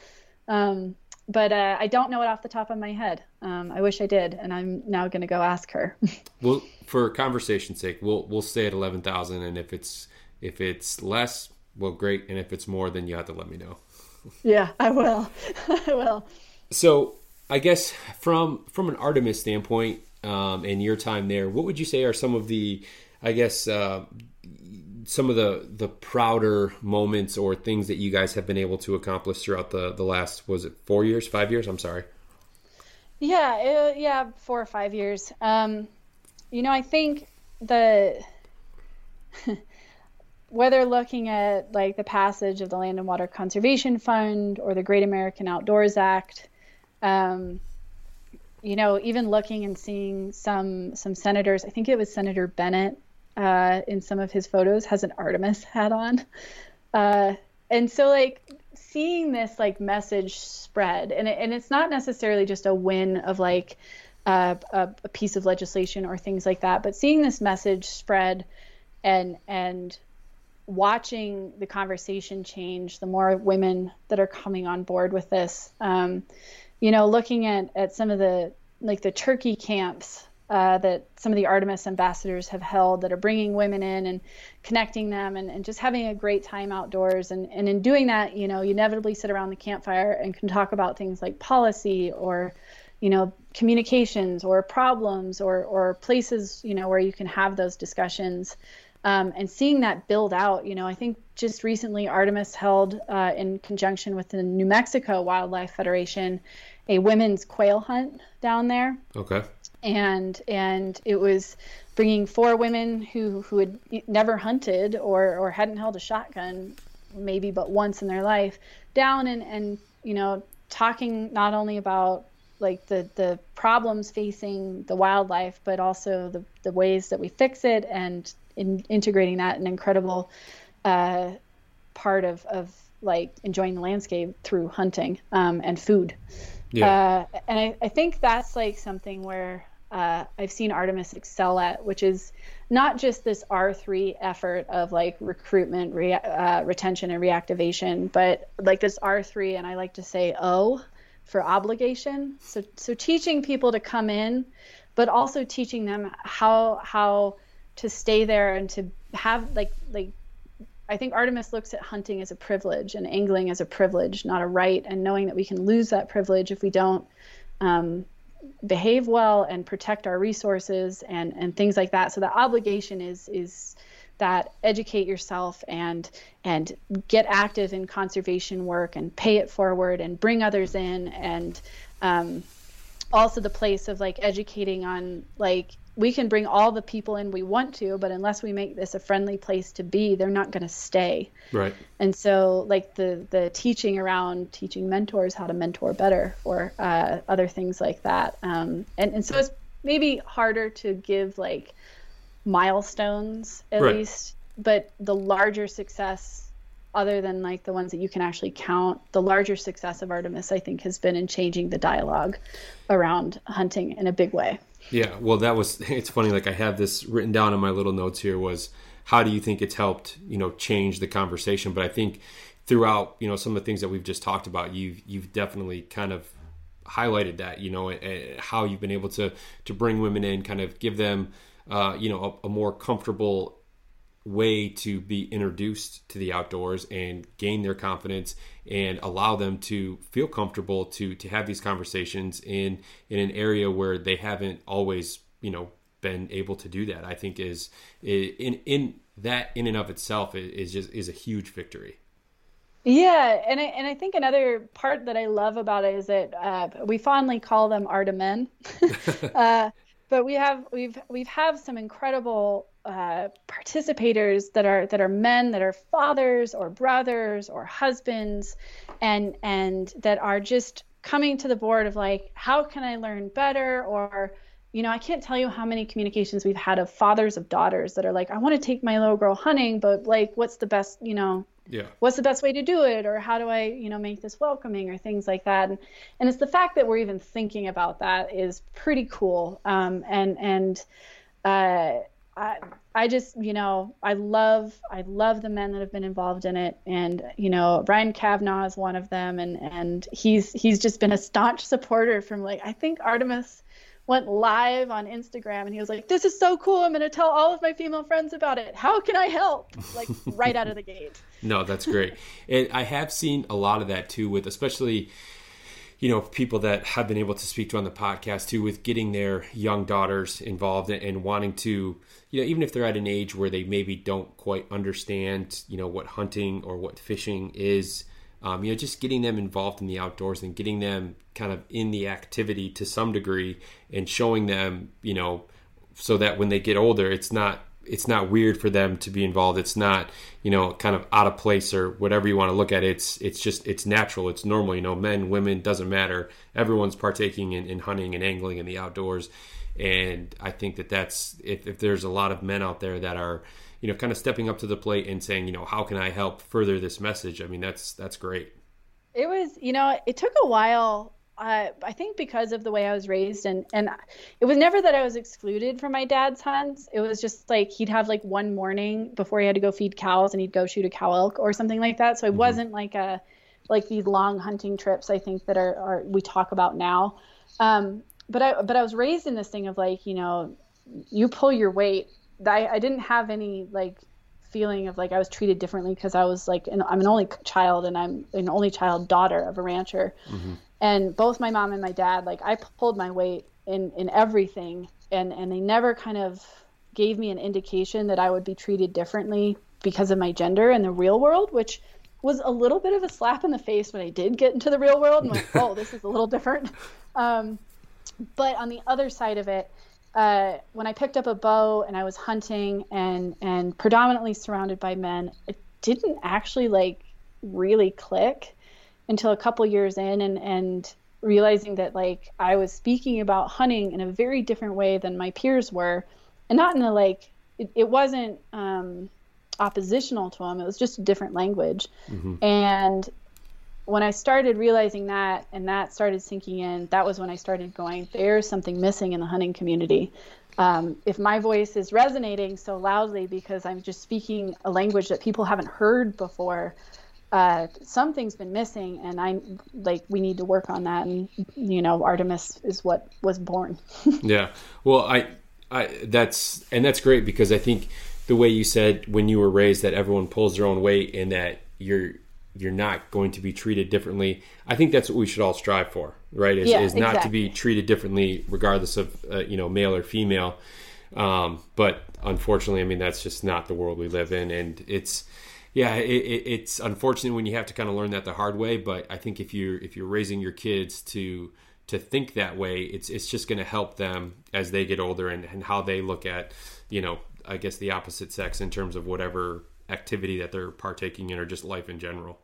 Um, but uh, I don't know it off the top of my head. Um, I wish I did, and I'm now going to go ask her. well, for conversation's sake, we'll we'll stay at eleven thousand, and if it's if it's less, well, great, and if it's more, then you have to let me know. yeah, I will. I will. So, I guess from from an Artemis standpoint, um, and your time there, what would you say are some of the, I guess, uh, some of the the prouder moments or things that you guys have been able to accomplish throughout the the last was it four years, five years? I'm sorry. Yeah, uh, yeah, four or five years. Um, you know, I think the whether looking at like the passage of the Land and Water Conservation Fund or the Great American Outdoors Act, um, you know, even looking and seeing some some senators. I think it was Senator Bennet uh, in some of his photos has an Artemis hat on. Uh, and so like seeing this like message spread and, it, and it's not necessarily just a win of like uh, a, a, piece of legislation or things like that, but seeing this message spread and and watching the conversation change, the more women that are coming on board with this, um, you know, looking at, at some of the like the turkey camps uh, that some of the Artemis ambassadors have held that are bringing women in and connecting them and, and just having a great time outdoors. And, and in doing that, you know, you inevitably sit around the campfire and can talk about things like policy or, you know, communications or problems or, or places, you know, where you can have those discussions. Um, and seeing that build out, you know, I think just recently Artemis held uh, in conjunction with the New Mexico Wildlife Federation a women's quail hunt down there. Okay and and it was bringing four women who who had never hunted or or hadn't held a shotgun maybe but once in their life down and and you know talking not only about like the the problems facing the wildlife, but also the the ways that we fix it and in integrating that an incredible uh, part of of like enjoying the landscape through hunting um, and food. Yeah. Uh, and I, I think that's like something where uh, I've seen Artemis excel at, which is not just this R3 effort of like recruitment, re- uh, retention, and reactivation, but like this R3, and I like to say O for obligation. So, so teaching people to come in, but also teaching them how how to stay there and to have like like I think Artemis looks at hunting as a privilege and angling as a privilege, not a right, and knowing that we can lose that privilege if we don't um, behave well and protect our resources and and things like that. So the obligation is is that educate yourself and and get active in conservation work and pay it forward and bring others in and um, also the place of like educating on like we can bring all the people in we want to, but unless we make this a friendly place to be, they're not going to stay. Right. And so, like the the teaching around teaching mentors how to mentor better, or uh, other things like that. Um, and and so it's maybe harder to give like milestones at right. least, but the larger success other than like the ones that you can actually count, the larger success of Artemis, I think, has been in changing the dialogue around hunting in a big way. Yeah, well, that was. It's funny. Like I have this written down in my little notes here. Was how do you think it's helped you know change the conversation? But I think throughout you know some of the things that we've just talked about, you've you've definitely kind of highlighted that you know how you've been able to to bring women in, kind of give them uh, you know a, a more comfortable way to be introduced to the outdoors and gain their confidence and allow them to feel comfortable to to have these conversations in in an area where they haven't always you know been able to do that. I think is in in that in and of itself is just is a huge victory. Yeah, and I and I think another part that I love about it is that uh, we fondly call them Artemen, uh, but we have we've we've have some incredible uh, participators that are that are men that are fathers or brothers or husbands and and that are just coming to the board of like how can i learn better? Or you know i can't tell you how many communications we've had of fathers of daughters that are like i want to take my little girl hunting but like what's the best you know yeah. what's the best way to do it? Or how do i you know make this welcoming? or things like that. And, and it's the fact that we're even thinking about that is pretty cool. Um, and and uh, I, I just, you know, I love, I love the men that have been involved in it, and you know, Brian Kavanaugh is one of them, and and he's he's just been a staunch supporter from like I think Artemis went live on Instagram, and he was like, "This is so cool! I'm going to tell all of my female friends about it. How can I help?" Like right out of the gate. No, that's great, and I have seen a lot of that too, with especially you know people that have been able to speak to on the podcast too with getting their young daughters involved and wanting to you know even if they're at an age where they maybe don't quite understand you know what hunting or what fishing is um, you know just getting them involved in the outdoors and getting them kind of in the activity to some degree and showing them you know so that when they get older it's not it's not weird for them to be involved. It's not, you know, kind of out of place or whatever you want to look at. It's it's just it's natural. It's normal. You know, men, women doesn't matter. Everyone's partaking in, in hunting and angling in the outdoors, and I think that that's if, if there's a lot of men out there that are, you know, kind of stepping up to the plate and saying, you know, how can I help further this message? I mean, that's that's great. It was, you know, it took a while uh, I think because of the way I was raised, and and it was never that I was excluded from my dad's hunts. It was just like he'd have like one morning before he had to go feed cows, and he'd go shoot a cow elk or something like that. So it mm-hmm. wasn't like a like these long hunting trips. I think that are, are we talk about now. Um, but I but I was raised in this thing of like you know, you pull your weight. I, I didn't have any like feeling of like I was treated differently because I was like an, I'm an only child and I'm an only child daughter of a rancher. Mm-hmm and both my mom and my dad like i pulled my weight in in everything and and they never kind of gave me an indication that i would be treated differently because of my gender in the real world which was a little bit of a slap in the face when i did get into the real world. And like oh this is a little different. Um, but on the other side of it uh, when i picked up a bow and i was hunting and and predominantly surrounded by men it didn't actually like really click until a couple years in and and realizing that like I was speaking about hunting in a very different way than my peers were, and not in a like it, it wasn't um, oppositional to them. It was just a different language, mm-hmm. and when I started realizing that and that started sinking in, that was when I started going, there's something missing in the hunting community. Um, if my voice is resonating so loudly because I'm just speaking a language that people haven't heard before, uh, something's been missing, and I like we need to work on that. And you know, Artemis is what was born. yeah, well, I, I that's and that's great because I think the way you said when you were raised that everyone pulls their own weight and that you're you're not going to be treated differently. I think that's what we should all strive for, right? Is, yeah, is not exactly. to be treated differently regardless of uh, you know male or female. Um, but unfortunately, I mean that's just not the world we live in, and it's yeah, it, it, it's unfortunate when you have to kind of learn that the hard way. But I think if you're if you're raising your kids to to think that way, it's it's just going to help them as they get older and, and how they look at you know I guess the opposite sex in terms of whatever activity that they're partaking in or just life in general.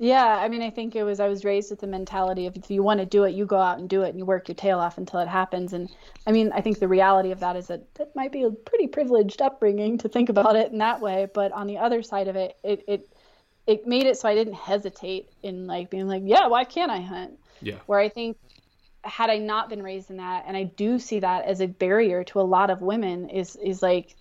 Yeah, I mean, I think it was I was raised with the mentality of if you want to do it, you go out and do it, and you work your tail off until it happens. And I mean, I think the reality of that is that that might be a pretty privileged upbringing to think about it in that way. But on the other side of it, it it it made it so I didn't hesitate in like being like, yeah, why can't I hunt? Yeah. Where I think had I not been raised in that, and I do see that as a barrier to a lot of women, is is like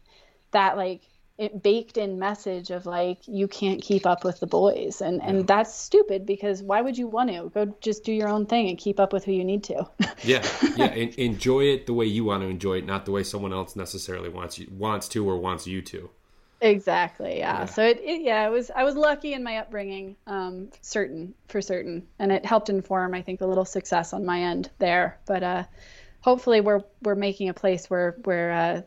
that like it baked in message of like you can't keep up with the boys. And and that's stupid because why would you want to? Go just do your own thing and keep up with who you need to. Yeah. Yeah. Enjoy it the way you want to enjoy it not the way someone else necessarily wants you wants to or wants you to. Exactly. Yeah, yeah. so it, it, yeah it was i was lucky in my upbringing um certain for certain. And it helped inform i think a little success on my end there. But uh hopefully we're we're making a place where where uh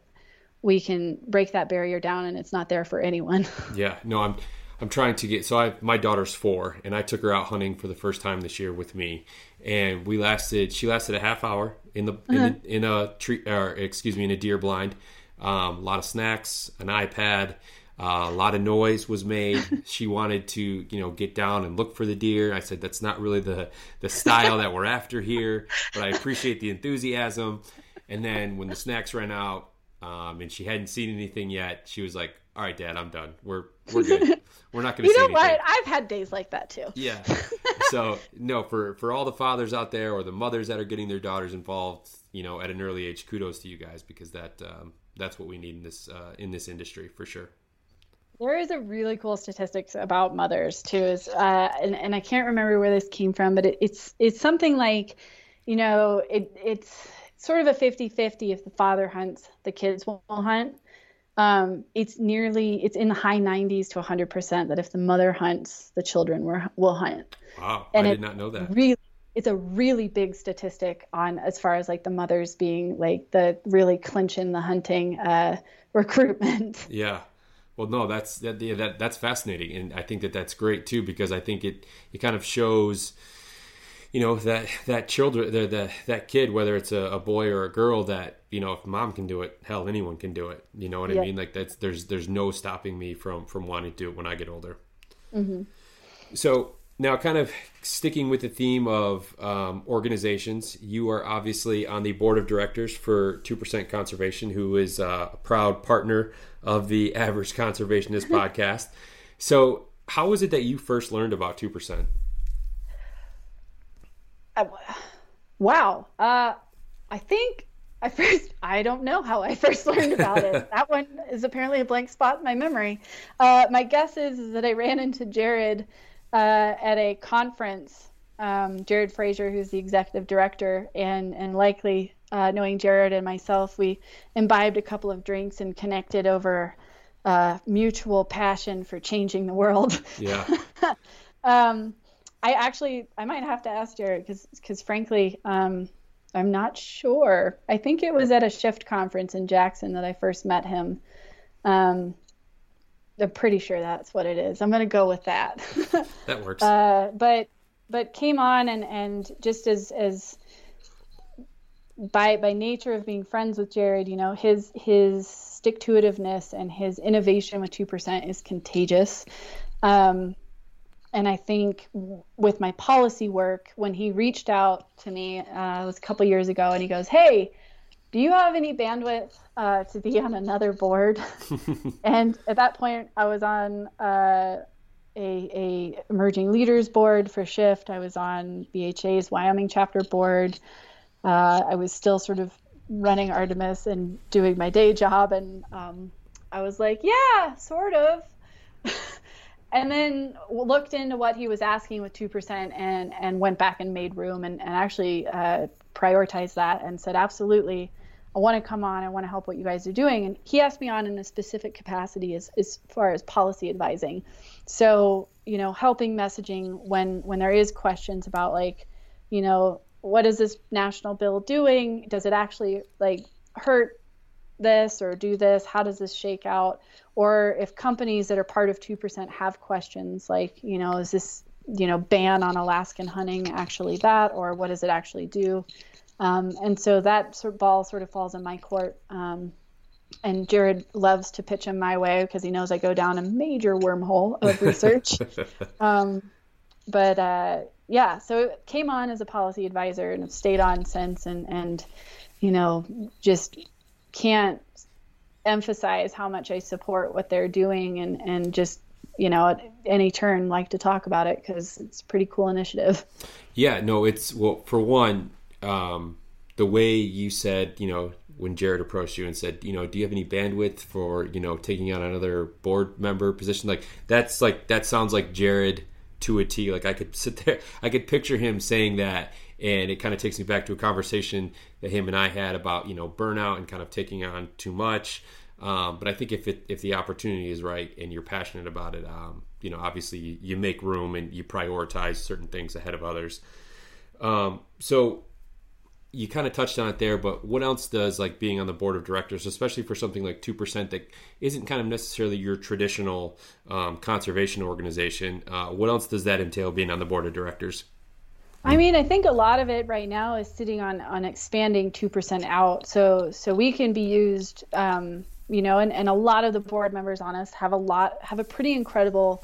we can break that barrier down and it's not there for anyone. yeah, no, I'm I'm trying to get so I my daughter's 4 and I took her out hunting for the first time this year with me and we lasted she lasted a half hour in the uh-huh. in, in, a tree or excuse me in a deer blind. Um, a lot of snacks, an iPad, uh, a lot of noise was made. she wanted to, you know, get down and look for the deer. I said that's not really the the style that we're after here, but I appreciate the enthusiasm. And then when the snacks ran out, um, and she hadn't seen anything yet. She was like, "All right, Dad, I'm done. We're we're good. We're not going to." you know anything. what? I've had days like that too. Yeah. so no, for for all the fathers out there or the mothers that are getting their daughters involved, you know, at an early age, kudos to you guys because that um, that's what we need in this uh, in this industry for sure. There is a really cool statistics about mothers too, is uh, and and I can't remember where this came from, but it, it's it's something like, you know, it it's sort of a 50-50 if the father hunts the kids will hunt. Um, it's nearly it's in the high 90s to 100% that if the mother hunts the children will, will hunt. Wow and i did not know that. really it's a really big statistic on as far as like the mothers being like the really clinching the hunting uh, recruitment. Yeah. Well no that's that, yeah, that that's fascinating. And i think that that's great too because i think it it kind of shows you know that that children the, the that kid whether it's a, a, boy or a girl that you know if mom can do it hell anyone can do it. You know what yeah. i mean? Like that's there's there's no stopping me from from wanting to do it when i get older. Mm-hmm. so now kind of sticking with the theme of um, organizations you are obviously on the board of directors for 2% conservation who is a proud partner of the average conservationist podcast. So how was it that you first learned about 2% wow. Uh, I think I first, I don't know how I first learned about it. that one is apparently a blank spot in my memory. Uh, my guess is, is, that I ran into Jared uh, at a conference. Um, Jared Frazier, who's the executive director, and and likely uh, knowing Jared and myself, we imbibed a couple of drinks and connected over uh, mutual passion for changing the world. Yeah. um, I actually I might have to ask Jared because because frankly um, I'm not sure. I think it was at a shift conference in Jackson that I first met him. Um, I'm pretty sure that's what it is. I'm gonna go with that. that works. Uh, but but came on and and just as as by by nature of being friends with Jared, you know his his stick to itiveness and his innovation with two percent is contagious. Um, and I think with my policy work, when he reached out to me, uh, it was a couple years ago, and he goes, "Hey, do you have any bandwidth uh, to be on another board?" and at that point, I was on uh, a, a emerging leaders board for Shift. I was on BHA's Wyoming chapter board. Uh, I was still sort of running Artemis and doing my day job, and um, I was like, "Yeah, sort of." And then looked into what he was asking with 2% and, and went back and made room and, and actually uh, prioritized that and said, absolutely, I want to come on. I want to help what you guys are doing. And he asked me on in a specific capacity as, as far as policy advising. So, you know, helping messaging when, when there is questions about like, you know, what is this national bill doing? Does it actually like hurt this or do this? How does this shake out? Or if companies that are part of 2% have questions like, you know, is this, you know, ban on Alaskan hunting actually that, or what does it actually do? Um, and so that sort of ball sort of falls in my court. Um, and Jared loves to pitch him my way because he knows I go down a major wormhole of research. um, but uh, yeah, so it came on as a policy advisor and have stayed on since, and and you know just can't emphasize how much I support what they're doing and and just you know at any turn like to talk about it because it's a pretty cool initiative. Yeah, no, it's well for one, um, the way you said you know when Jared approached you and said you know do you have any bandwidth for you know taking on another board member position like that's like that sounds like Jared to a T. Like I could sit there, I could picture him saying that, and it kind of takes me back to a conversation that him and I had about you know burnout and kind of taking on too much. Um, but I think if it if the opportunity is right and you're passionate about it, um, you know, obviously you, make room and you prioritize certain things ahead of others. Um, so you kind of touched on it there, but what else does like being on the board of directors, especially for something like two percent that isn't kind of necessarily your traditional um, conservation organization? Uh, what else does that entail being on the board of directors? I mean, I think a lot of it right now is sitting on on expanding two percent out, so so we can be used, um, you know, and, and a lot of the board members on us have a lot have a pretty incredible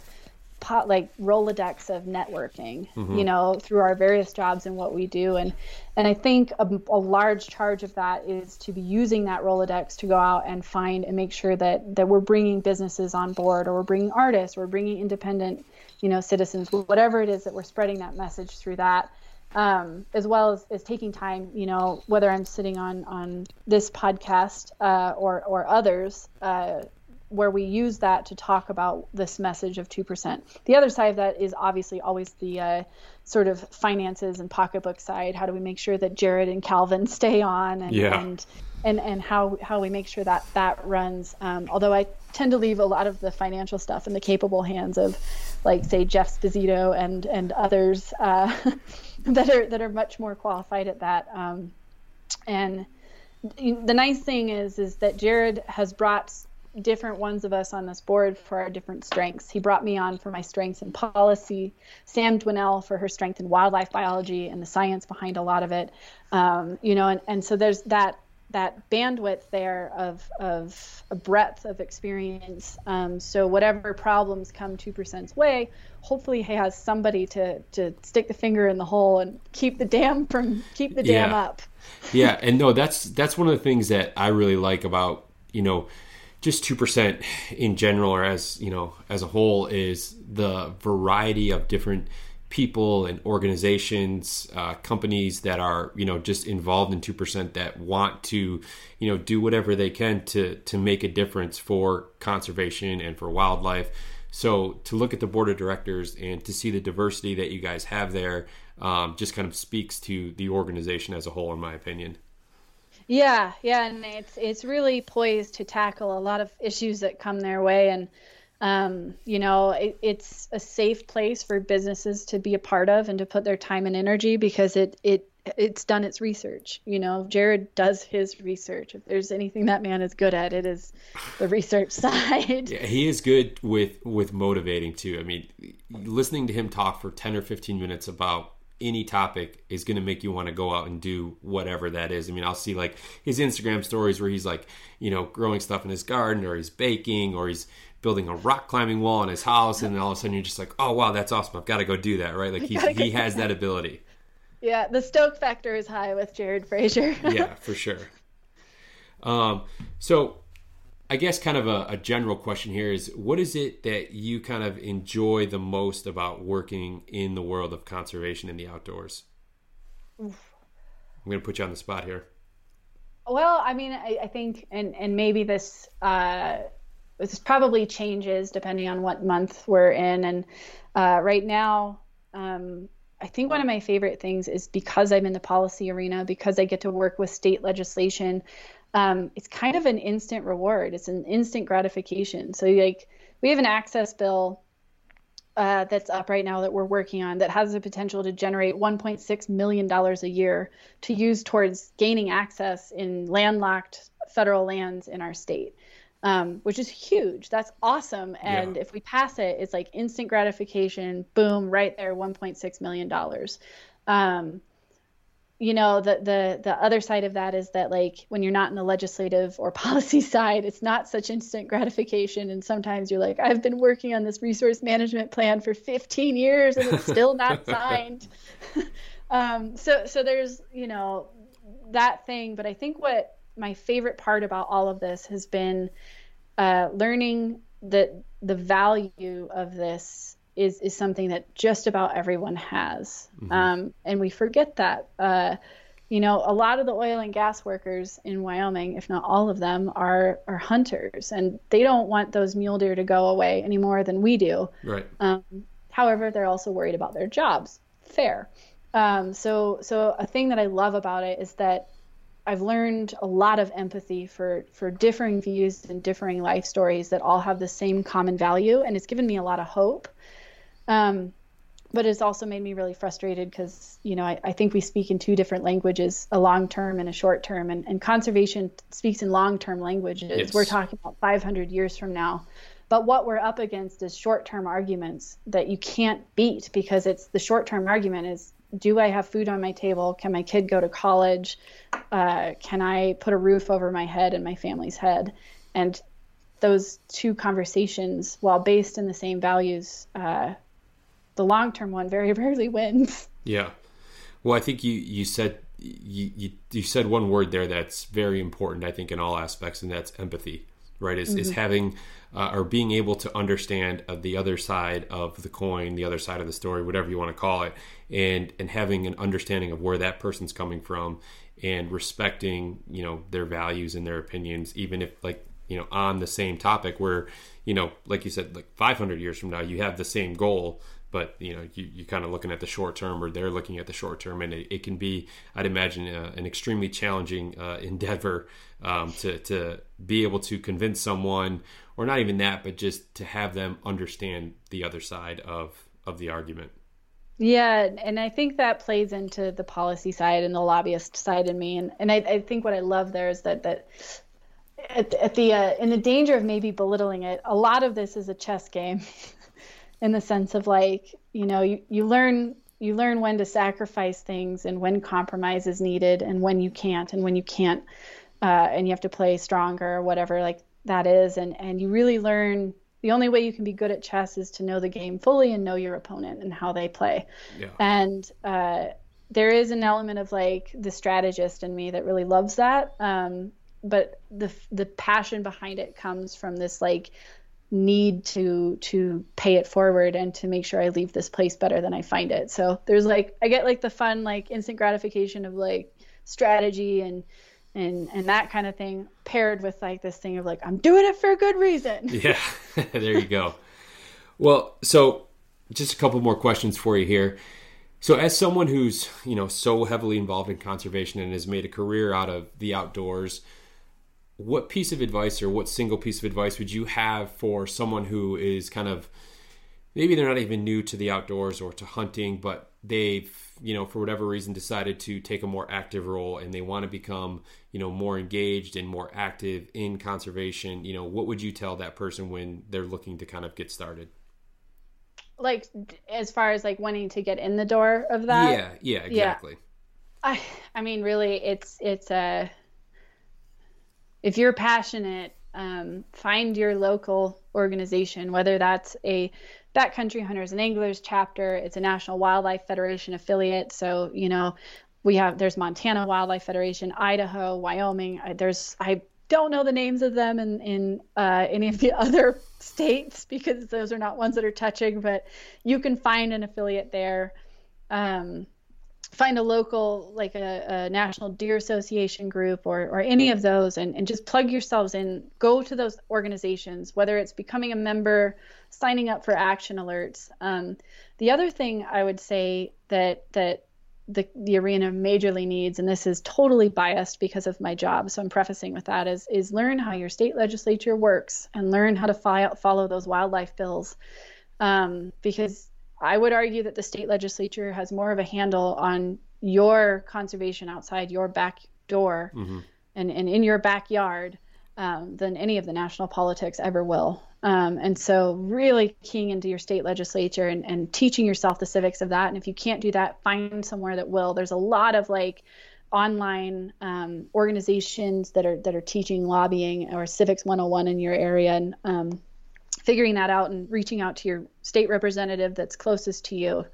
pot like rolodex of networking mm-hmm. you know through our various jobs and what we do and and i think a, a, large charge of that is to be using that rolodex to go out and find and make sure that that we're bringing businesses on board or we're bringing artists or we're bringing independent you know citizens whatever it is that we're spreading that message through that um, as well as, as taking time, you know, whether I'm sitting on on this podcast uh, or or others, uh, where we use that to talk about this message of 2%. The other side of that is obviously always the uh, sort of finances and pocketbook side. How do we make sure that Jared and Calvin stay on and, yeah. and, and, and how, how we make sure that that runs. Um, although I tend to leave a lot of the financial stuff in the capable hands of like say Jeff Sposito and, and others uh, that are, that are much more qualified at that. Um, and the nice thing is, is that Jared has brought different ones of us on this board for our different strengths. He brought me on for my strengths in policy, Sam Dwinell for her strength in wildlife biology and the science behind a lot of it. Um, you know, and, and so there's that that bandwidth there of of a breadth of experience. Um, so whatever problems come two percent's way, hopefully he has somebody to to stick the finger in the hole and keep the dam from keep the dam yeah. up. yeah, and no, that's that's one of the things that I really like about you know just 2% in general or as you know as a whole is the variety of different people and organizations uh, companies that are you know just involved in 2% that want to you know do whatever they can to to make a difference for conservation and for wildlife. So to look at the board of directors and to see the diversity that you guys have there um, just kind of speaks to the organization as a whole in my opinion yeah, yeah, and it's it's really poised to tackle a lot of issues that come their way, and um, you know, it, it's a safe place for businesses to be a part of and to put their time and energy because it it it's done its research. You know, Jared does his research. If there's anything that man is good at, it is the research side. Yeah, he is good with with motivating too. I mean, listening to him talk for ten or fifteen minutes about any topic is going to make you want to go out and do whatever that is. I mean, I'll see like his Instagram stories where he's like, you know, growing stuff in his garden or he's baking or he's building a rock climbing wall in his house and then all of a sudden you're just like, "Oh, wow, that's awesome. I've got to go do that." Right? Like he he has that ability. Yeah, the stoke factor is high with Jared Frazier. yeah, for sure. Um so I guess kind of a, a, general question here is what is it that you kind of enjoy the most about working in the world of conservation in the outdoors? Oof. I'm going to put you on the spot here. Well, I mean, I, I think, and and maybe this uh, this probably changes depending on what month we're in. And uh, right now, um, I think one of my favorite things is because I'm in the policy arena, because I get to work with state legislation um, it's kind of an instant reward. It's an instant gratification. So like we have an access bill uh, that's up right now that we're working on that has the potential to generate 1.6 million dollars a year to use towards gaining access in landlocked federal lands in our state. Um, which is huge. That's awesome. And yeah. if we pass it, it's like instant gratification. Boom, right there, 1.6 million dollars. Um, you know the the the other side of that is that like when you're not in the legislative or policy side it's not such instant gratification. And sometimes you're like I've been working on this resource management plan for 15 years and it's still not signed. Um, so so there's you know that thing. But I think what my favorite part about all of this has been uh, learning that the value of this is is something that just about everyone has, mm-hmm. um, and we forget that. Uh, you know, a lot of the oil and gas workers in Wyoming, if not all of them, are are hunters, and they don't want those mule deer to go away any more than we do. Right. Um, however, they're also worried about their jobs. Fair. Um, so, so a thing that I love about it is that I've learned a lot of empathy for for differing views and differing life stories that all have the same common value, and it's given me a lot of hope. Um, but it's also made me really frustrated because you know I, I, think we speak in two different languages a long term and a short term. And, and conservation speaks in long term languages. Yes. we're talking about 500 years from now. But what we're up against is short term arguments that you can't beat because it's the short term argument is do i have food on my table? Can my kid go to college? Uh, can i put a roof over my head and my family's head? And those two conversations while based in the same values uh, the long term one very rarely wins. Yeah. Well, I think you you said you, you, you said one word there that's very important. I think in all aspects, and that's empathy. Right? Is mm-hmm. is having uh, or being able to understand uh, the other side of the coin, the other side of the story, whatever you want to call it, and and having an understanding of where that person's coming from, and respecting you know their values and their opinions, even if like you know on the same topic where you know like you said like 500 years from now you have the same goal but you know you, you're kind of looking at the short term or they're looking at the short term and it, it can be i'd imagine uh, an extremely challenging uh, endeavor um, to, to be able to convince someone or not even that but just to have them understand the other side of of the argument yeah, and I think that plays into the policy side and the lobbyist side in me, and and I, I think what I love there is that that at, at the uh, in the danger of maybe belittling it, a lot of this is a chess game. in the sense of like you know you, you learn you learn when to sacrifice things and when compromise is needed and when you can't and when you can't uh, and you have to play stronger or whatever like that is. And and you really learn the only way you can be good at chess is to know the game fully and know your opponent and how they play. Yeah. and uh, there is an element of like the strategist in me that really loves that. Um, but the the passion behind it comes from this like need to to pay it forward and to make sure I leave this place better than I find it. So there's like I get like the fun like instant gratification of like strategy and and and that kind of thing paired with like this thing of like I'm doing it for a good reason. Yeah. there you go. Well, so just a couple more questions for you here. So as someone who's, you know, so heavily involved in conservation and has made a career out of the outdoors, what piece of advice or what single piece of advice would you have for someone who is kind of maybe they're not even new to the outdoors or to hunting, but they've you know for whatever reason decided to take a more active role and they want to become you know more engaged and more active in conservation you know what would you tell that person when they're looking to kind of get started like as far as like wanting to get in the door of that. Yeah, yeah, exactly. Yeah. I I mean really it's it's a if you're passionate um, find your local organization, whether that's a Backcountry Hunters and Anglers chapter, it's a National Wildlife Federation affiliate. So, you know, we have there's Montana Wildlife Federation, Idaho, Wyoming. There's I don't know the names of them in in uh, any of the other states because those are not ones that are touching, but you can find an affiliate there. Um, find a local like a, a, national deer association group or, or any of those and, and just plug yourselves in go to those organizations whether it's becoming a member signing up for action alerts. Um, the other thing i would say that that the, the arena majorly needs and this is totally biased because of my job so i'm prefacing with that is is learn how your state legislature works and learn how to file, follow those wildlife bills. Um, because I would argue that the state legislature has more of a handle on your conservation outside your back door mm-hmm. and, and in your backyard um, than any of the national politics ever will. Um, and so, really keying into your state legislature and, and teaching yourself the civics of that. And if you can't do that, find somewhere that will. There's a lot of like online um, organizations that are that are teaching lobbying or civics 101 in your area, and um, figuring that out and reaching out to your state representative that's closest to you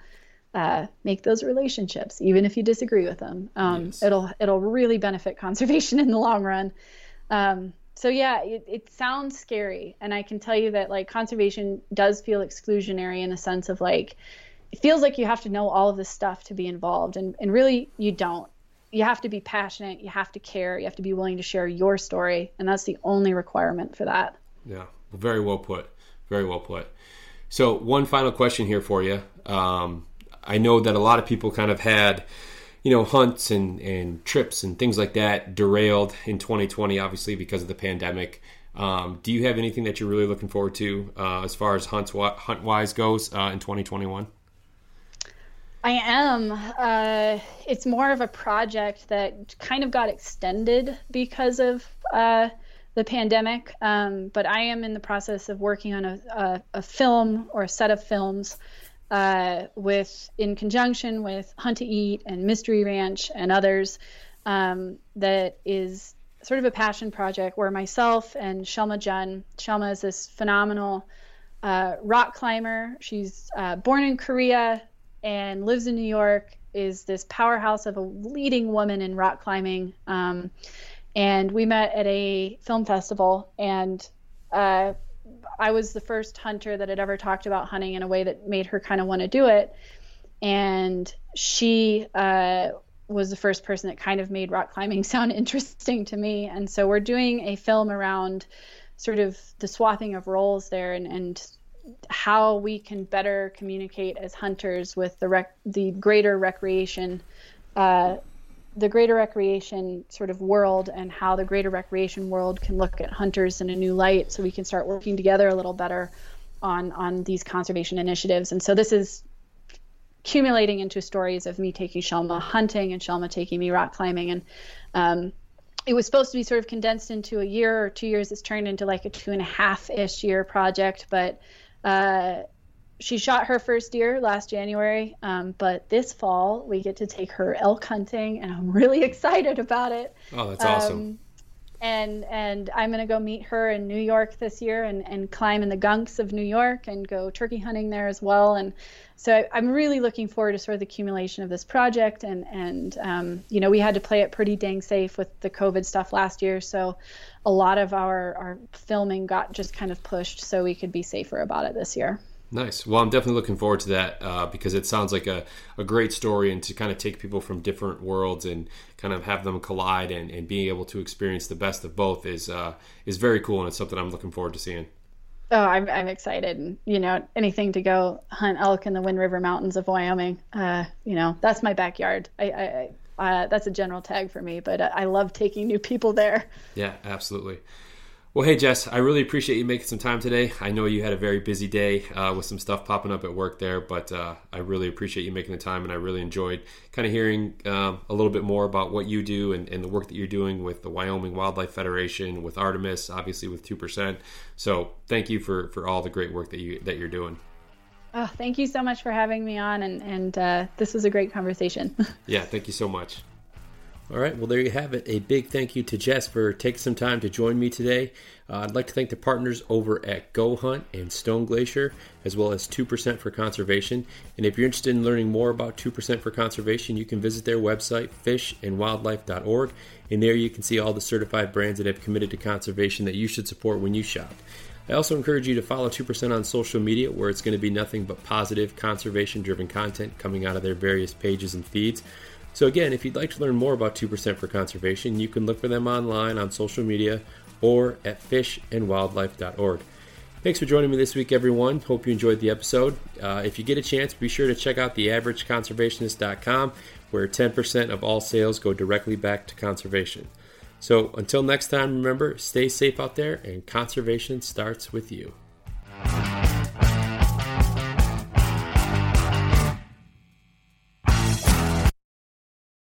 uh, make those relationships even if you disagree with them. Um, yes. it'll it'll really benefit conservation in the long run. Um, so yeah it, it sounds scary. And i can tell you that like conservation does feel exclusionary in the sense of like it feels like you have to know all of this stuff to be involved. And, and really you don't. You have to be passionate. You have to care. You have to be willing to share your story. And that's the only requirement for that. Yeah. Very well put very well put. So, one final question here for you. Um, I know that a lot of people kind of had, you know, hunts and, and trips and things like that derailed in 2020, obviously because of the pandemic. Um, do you have anything that you're really looking forward to uh, as far as hunts hunt wise goes uh, in 2021? I am. Uh, it's more of a project that kind of got extended because of uh, the pandemic. Um, but I am in the process of working on a, a, a film or a set of films uh, with, in conjunction with Hunt to Eat and Mystery Ranch and others, um, that is sort of a passion project where myself and Shelma Jun, Shelma is this phenomenal uh, rock climber. She's uh, born in Korea and lives in New York. Is this powerhouse of a leading woman in rock climbing. Um, and we met at a film festival and uh, i was the first hunter that had ever talked about hunting in a way that made her kind of want to do it. And she uh, was the first person that kind of made rock climbing sound interesting to me. And so we're doing a film around sort of the swathing of roles there and, and how we can better communicate as hunters with the rec- the greater recreation uh, the greater recreation sort of world and how the greater recreation world can look at hunters in a new light so we can start working together a little better on on these conservation initiatives. And so this is accumulating into stories of me taking Shelma hunting and Shelma taking me rock climbing. And um, it was supposed to be sort of condensed into a year or two years. It's turned into like a two and a half ish year project. But uh, she shot her first deer last January, um, but this fall we get to take her elk hunting, and I'm really excited about it. Oh, that's awesome! Um, and and I'm gonna go meet her in New York this year, and and climb in the gunks of New York, and go turkey hunting there as well. And so I, am really looking forward to sort of the accumulation of this project. And and um, you know we had to play it pretty dang safe with the COVID stuff last year, so a lot of our our filming got just kind of pushed so we could be safer about it this year. Nice. Well, I'm definitely looking forward to that uh, because it sounds like a, a great story and to kind of take people from different worlds and kind of have them collide and, and being able to experience the best of both is uh, is very cool and it's something I'm looking forward to seeing. Oh, I'm, I'm excited. And, you know, anything to go hunt elk in the Wind River Mountains of Wyoming, uh, you know, that's my backyard. I, I, uh, that's a general tag for me, but I love taking new people there. Yeah, absolutely. Well, hey, Jess, I really appreciate you making some time today. I know you had a very busy day uh, with some stuff popping up at work there, but uh, I really appreciate you making the time, and I really enjoyed kind of hearing uh, a little bit more about what you do and, and, the work that you're doing with the Wyoming Wildlife Federation, with Artemis, obviously with 2%. So thank you for, for all the great work that, you, that you're doing. Oh, thank you so much for having me on, and and uh, this was a great conversation. yeah, thank you so much. All right, well, there you have it. A big thank you to Jess for taking some time to join me today. Uh, I'd like to thank the partners over at Go Hunt and Stone Glacier, as well as 2% for Conservation. And if you're interested in learning more about 2% for Conservation, you can visit their website, fishandwildlife.org. And there you can see all the certified brands that have committed to conservation that you should support when you shop. I also encourage you to follow 2% on social media, where it's going to be nothing but positive, conservation driven content coming out of their various pages and feeds. So, again, if you'd like to learn more about 2% for conservation, you can look for them online on social media or at fishandwildlife.org. Thanks for joining me this week, everyone. Hope you enjoyed the episode. Uh, if you get a chance, be sure to check out theaverageconservationist.com, where 10% of all sales go directly back to conservation. So, until next time, remember stay safe out there, and conservation starts with you.